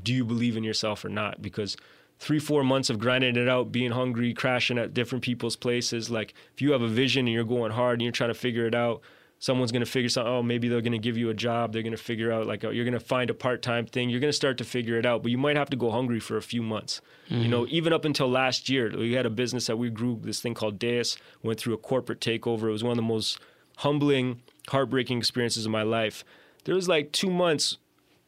S6: do you believe in yourself or not? Because three four months of grinding it out being hungry crashing at different people's places like if you have a vision and you're going hard and you're trying to figure it out someone's going to figure something oh maybe they're going to give you a job they're going to figure out like oh, you're going to find a part-time thing you're going to start to figure it out but you might have to go hungry for a few months. You know mm-hmm. even up until last year we had a business that we grew this thing called deus went through a corporate takeover. It was one of the most humbling heartbreaking experiences in my life there was like two months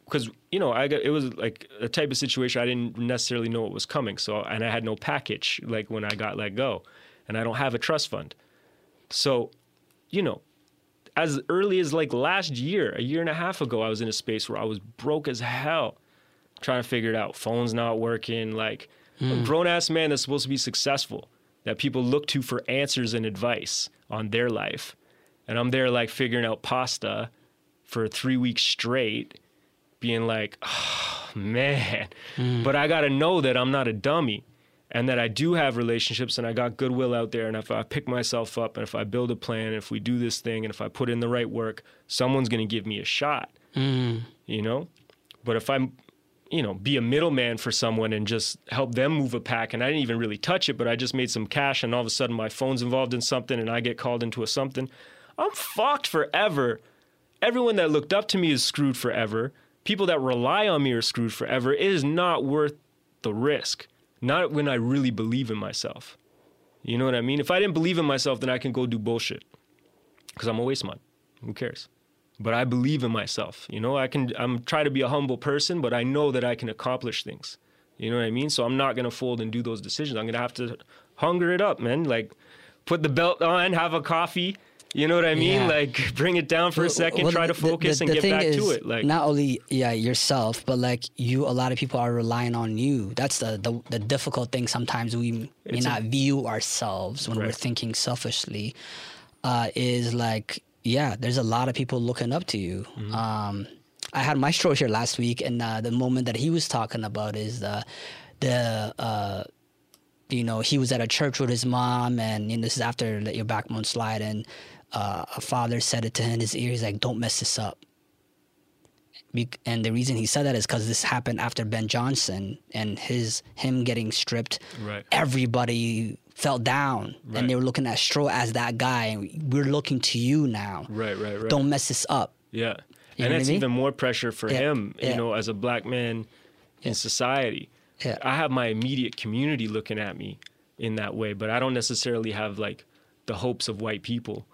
S6: because you know I got it was like a type of situation I didn't necessarily know what was coming. So and I had no package like when I got let go, and I don't have a trust fund. So, you know, as early as like last year, a year and a half ago, I was in a space where I was broke as hell, trying to figure it out. Phone's not working. Like a hmm. grown ass man that's supposed to be successful, that people look to for answers and advice on their life, and I'm there like figuring out pasta for three weeks straight being like, oh, man. Mm. But I got to know that I'm not a dummy and that I do have relationships and I got goodwill out there. And if I pick myself up and if I build a plan, and if we do this thing and if I put in the right work, someone's going to give me a shot, mm. you know? But if I'm, you know, be a middleman for someone and just help them move a pack and I didn't even really touch it, but I just made some cash and all of a sudden my phone's involved in something and I get called into a something, I'm fucked forever. Everyone that looked up to me is screwed forever people that rely on me are screwed forever. It is not worth the risk. Not when I really believe in myself. You know what I mean? If I didn't believe in myself, then I can go do bullshit. Because I'm a waste man. Who cares? But I believe in myself. You know, I can I'm try to be a humble person, but I know that I can accomplish things. You know what I mean? So I'm not gonna fold and do those decisions. I'm gonna have to hunger it up, man. Like put the belt on, have a coffee, you know what I mean?
S7: Yeah.
S6: Like bring it down for a second,
S7: well,
S6: try to
S7: the- the-
S6: focus
S7: the
S6: and get back to it. Like
S7: not only yeah yourself, but like you, a lot of people are relying on you. That's the the, the difficult thing. Sometimes we may
S6: It's a-
S7: not view ourselves when we're thinking selfishly. Uh, is like yeah, there's a lot of people looking up to you.
S6: Mm-hmm.
S7: Um, I had Maestro here last week, and uh, the moment that he was talking about is the the. Uh, you know, he was at a church with his mom, and you know, this is after Let Your Backbone Slide, and uh, a father said it to him in his ear. He's like, "Don't mess this up." And the reason he said that is because this happened after Ben Johnson and his him getting stripped.
S6: Right.
S7: Everybody fell down,
S6: Right.
S7: and they were looking at Stro as that guy. And we're looking to you now.
S6: Right, right, right.
S7: Don't mess this up.
S6: Yeah.
S7: You
S6: and
S7: what I
S6: that's
S7: mean?
S6: even more pressure for
S7: Yeah,
S6: him,
S7: yeah.
S6: you know, as a black man in society.
S7: Yeah.
S6: I have my immediate community looking at me in that way, but I don't necessarily have like the hopes of white people,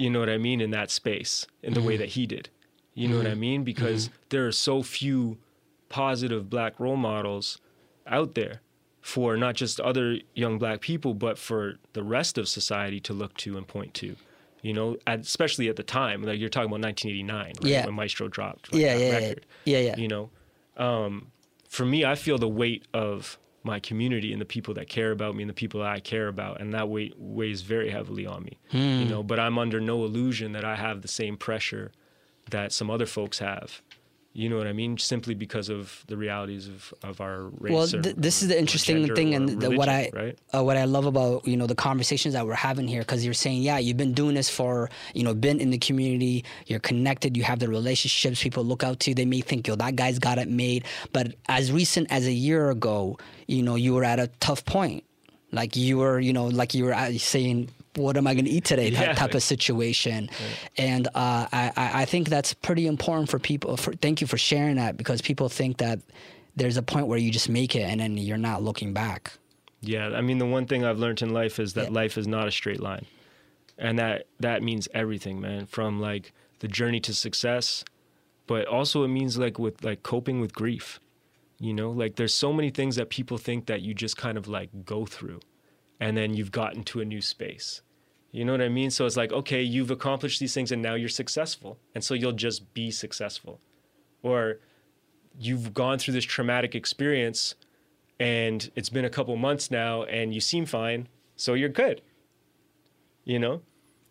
S6: you know what I mean, in that space in the
S7: Mm-hmm.
S6: way that he did. You know what I mean? Because there are so few positive black role models out there for not just other young black people, but for the rest of society to look to and point to. You know, at, especially at the time, like you're talking about 1989, right,
S7: Yeah.
S6: when Maestro dropped. like,
S7: Yeah,
S6: that
S7: yeah, yeah, yeah, yeah.
S6: You know, um, for me, I feel the weight of my community and the people that care about me and the people that I care about, and that weight weighs very heavily on me.
S7: Hmm.
S6: You know, but I'm under no illusion that I have the same pressure that some other folks have. You know what I mean? Simply because of the realities of, of our race.
S7: well
S6: or-
S7: this is the interesting thing and the, what i
S6: right?
S7: uh, what i love about you know the conversations that we're having here because you're saying yeah you've been doing this for you know been in the community you're connected you have the relationships people look out to they may think yo that guy's got it made but as recent as a year ago you know you were at a tough point like you were you know like you were uh, saying what am I going to eat today? That
S6: Yeah.
S7: type of situation, and uh, I, I I think that's pretty important for people. For, thank you for sharing that because people think that there's a point where you just make it and then you're not looking back.
S6: Yeah, I mean the one thing I've learned in life is that
S7: Yeah.
S6: life is not a straight line. And that that means everything, man, from like the journey to success, but also it means like with like coping with grief. You know, like there's so many things that people think that you just kind of like go through and then you've gotten to a new space. You know what I mean? So it's like, okay, you've accomplished these things and now you're successful. And so you'll just be successful. Or you've gone through this traumatic experience and it's been a couple months now and you seem fine, so you're good. You know?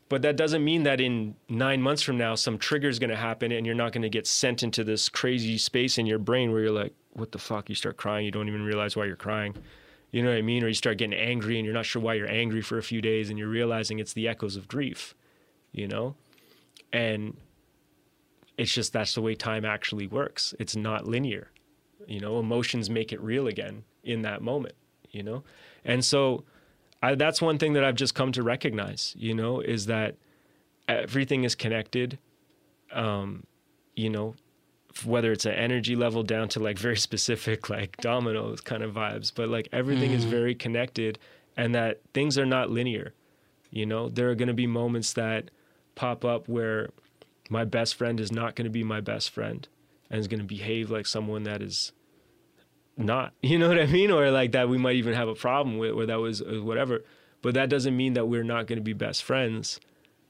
S6: But that doesn't mean that in nine months from now, some trigger is going to happen and you're not going to get sent into this crazy space in your brain where you're like, what the fuck? You start crying, you don't even realize why you're crying. You know what I mean? Or you start getting angry and you're not sure why you're angry for a few days and you're realizing it's the echoes of grief, you know? And it's just that's the way time actually works. It's not linear. You know, emotions make it real again in that moment, you know? And so I, that's one thing that I've just come to recognize, you know, is that everything is connected. Um, you know, whether it's an energy level down to like very specific, like dominoes kind of vibes, but like everything is mm. very connected and that things are not linear. You know, there are going to be moments that pop up where my best friend is not going to be my best friend and is going to behave like someone that is not you know what i mean or like that we might even have a problem with or that was or whatever but that doesn't mean that we're not going to be best friends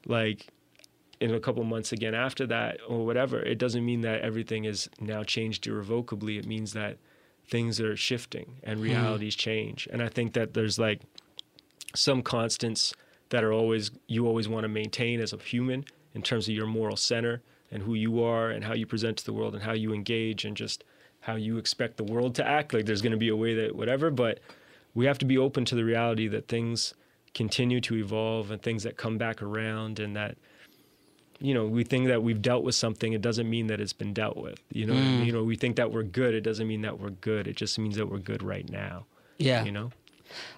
S6: like in a couple months again after that or whatever it doesn't mean that everything is now changed irrevocably. It means that things are shifting and hmm. realities change. And i think that there's like some constants that are always you always want to maintain as a human in terms of your moral center and who you are and how you present to the world and how you engage and just how you expect the world to act. Like there's going to be a way that whatever but we have to be open to the reality that things continue to evolve and things that come back around and that you know we think that we've dealt with something it doesn't mean that it's been dealt with you know I mean? you know we think that we're good it doesn't mean that we're good it just means that we're good right now
S7: Yeah.
S6: you know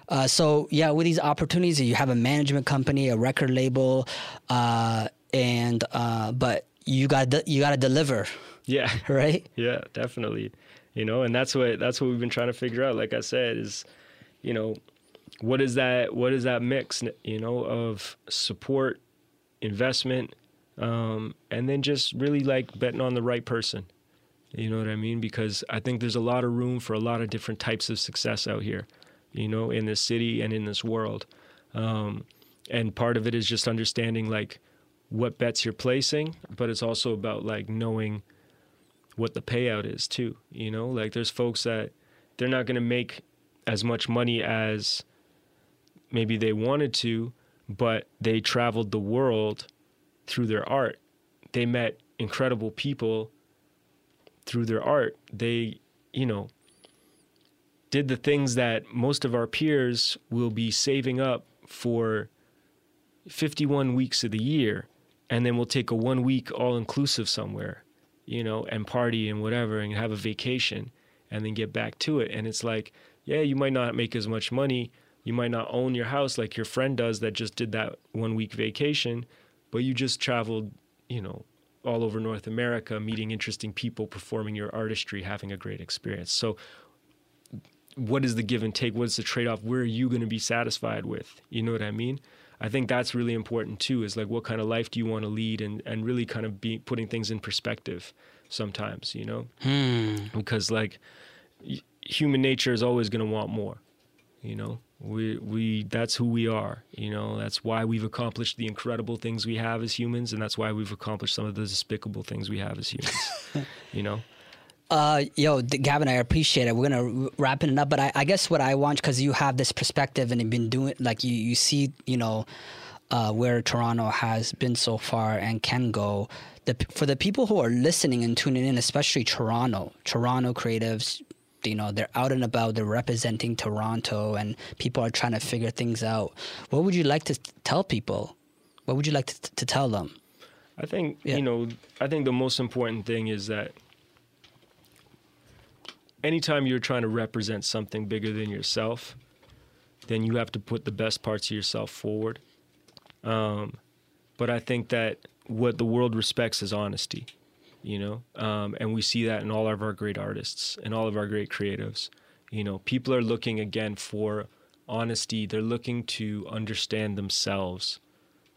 S7: Uh, so yeah, with these opportunities, you have a management company, a record label, uh, and uh, but you got you got to deliver,
S6: yeah
S7: right?
S6: Yeah, definitely. You know, and that's what that's what we've been trying to figure out. Like I said, is you know, what is that? What is that mix? You know, of support, investment, um, and then just really like betting on the right person. You know what I mean? Because I think there's a lot of room for a lot of different types of success out here. You know, in this city and in this world, um, and part of it is just understanding like what bets you're placing, but it's also about like knowing what the payout is too. You know, like there's folks that they're not going to make as much money as maybe they wanted to, but they traveled the world through their art. They met incredible people through their art. They, you know, did the things that most of our peers will be saving up for 51 weeks of the year and then we'll take a one week all inclusive somewhere, you know, and party and whatever and have a vacation and then get back to it. And it's like, yeah, you might not make as much money. You might not own your house like your friend does that just did that one week vacation, but you just traveled, you know, all over North America, meeting interesting people, performing your artistry, having a great experience. So, what is the give and take? What's the trade off? Where are you going to be satisfied with? You know what I mean? I think that's really important too. Is like what kind of life do you want to lead, and and really kind of be putting things in perspective. Sometimes, you know, hmm. because like y- human nature is always going to want more. You know, we we that's who we are. You know, that's why we've accomplished the incredible things we have as humans, and that's why we've accomplished some of the despicable things we have as humans. you know.
S7: Uh, yo, Gavin, I appreciate it. We're gonna wrap it up, but I, I guess what I want because you have this perspective and you've been doing like you you see you know uh, where Toronto has been so far and can go. The, for the people who are listening and tuning in, especially Toronto, Toronto creatives, you know, they're out and about, they're representing Toronto, and people are trying to figure things out. What would you like to tell people? What would you like to, to tell them?
S6: I think yeah. you know. I think the most important thing is that anytime you're trying to represent something bigger than yourself, then you have to put the best parts of yourself forward. Um, but I think that what the world respects is honesty, you know, um, and we see that in all of our great artists and all of our great creatives. You know, people are looking again for honesty. They're looking to understand themselves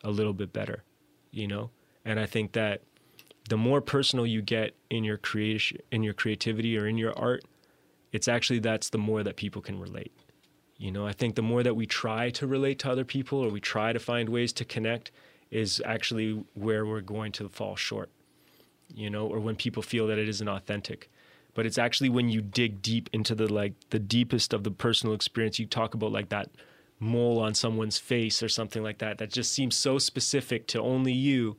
S6: a little bit better, you know, and I think that the more personal you get in your creation, in your creativity, or in your art, it's actually that's the more that people can relate. You know, I think the more that we try to relate to other people or we try to find ways to connect is actually where we're going to fall short. You know, or when people feel that it isn't authentic. But it's actually when you dig deep into the like the deepest of the personal experience, you talk about like that mole on someone's face or something like that that just seems so specific to only you,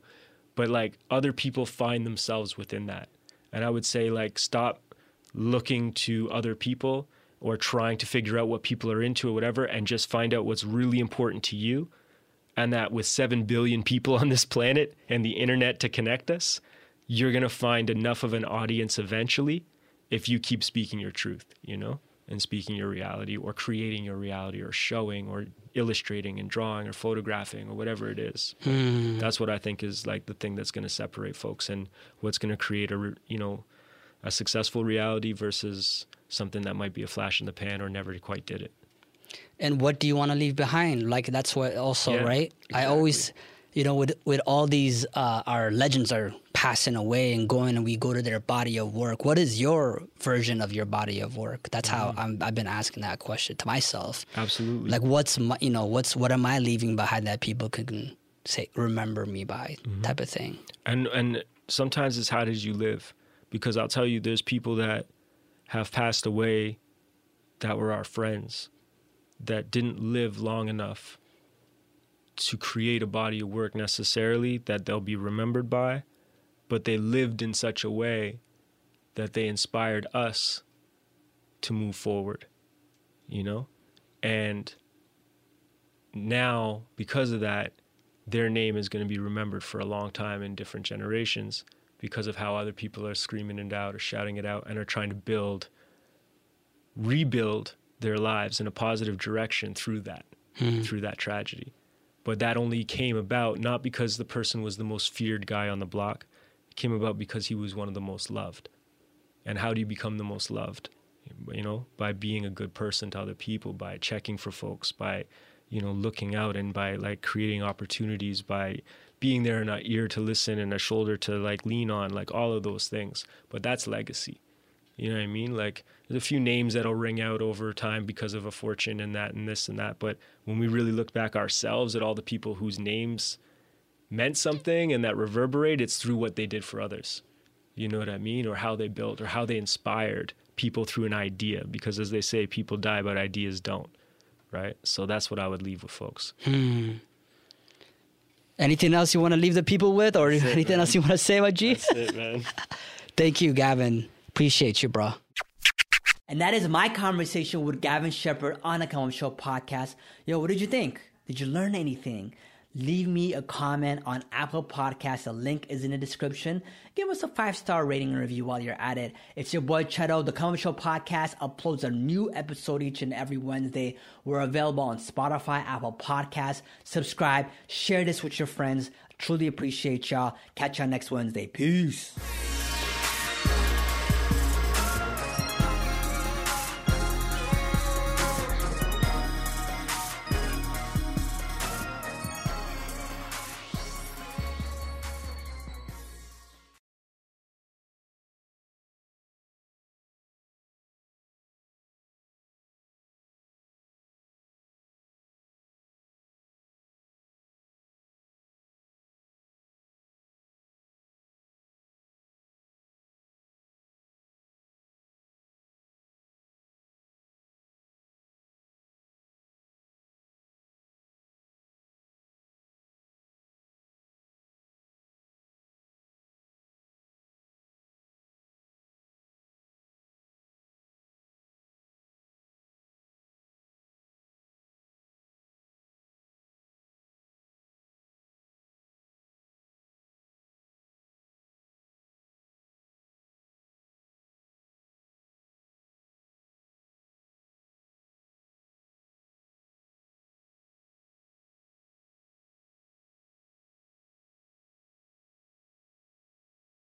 S6: but like other people find themselves within that. And I would say like stop looking to other people or trying to figure out what people are into or whatever and just find out what's really important to you and that with 7 billion people on this planet and the internet to connect us you're going to find enough of an audience eventually if you keep speaking your truth you know and speaking your reality or creating your reality or showing or illustrating and drawing or photographing or whatever it is hmm. that's what i think is like the thing that's going to separate folks and what's going to create a you know a successful reality versus something that might be a flash in the pan or never quite did it.
S7: And what do you want to leave behind? Like that's what also, yeah, right? Exactly. I always, you know, with with all these, uh, our legends are passing away and going, and we go to their body of work. What is your version of your body of work? That's mm-hmm. how i have been asking that question to myself.
S6: Absolutely.
S7: Like, what's my, you know, what's what am I leaving behind that people can say remember me by, mm-hmm. type of thing.
S6: And and sometimes it's how did you live because I'll tell you, there's people that have passed away that were our friends that didn't live long enough to create a body of work necessarily that they'll be remembered by, but they lived in such a way that they inspired us to move forward, you know? And now, because of that, their name is going to be remembered for a long time in different generations because of how other people are screaming it out or shouting it out and are trying to build, rebuild their lives in a positive direction through that, hmm. through that tragedy. But that only came about not because the person was the most feared guy on the block. It came about because he was one of the most loved. And how do you become the most loved? You know, by being a good person to other people, by checking for folks, by, you know, looking out and by like creating opportunities, by being there in an ear to listen and a shoulder to like lean on, like all of those things. But that's legacy. You know what I mean? Like there's a few names that'll ring out over time because of a fortune and that and this and that. But when we really look back ourselves at all the people whose names meant something and that reverberate, it's through what they did for others. You know what I mean? Or how they built or how they inspired people through an idea. Because as they say, people die, but ideas don't. Right? So that's what I would leave with folks.
S7: Hmm. Anything else you want to leave the people with, or That's anything it, else you want to say about G?
S6: That's it, man.
S7: Thank you, Gavin. Appreciate you, bro.
S5: And that is my conversation with Gavin Sheppard on the Come Up Show podcast. Yo, what did you think? Did you learn anything? leave me a comment on Apple Podcasts. The link is in the description. Give us a five star rating and review while you're at it. It's your boy Chedo. The Come Up Show podcast uploads a new episode each and every Wednesday. We're available on Spotify, Apple Podcasts. Subscribe, share this with your friends. Truly appreciate y'all. Catch y'all next Wednesday. Peace.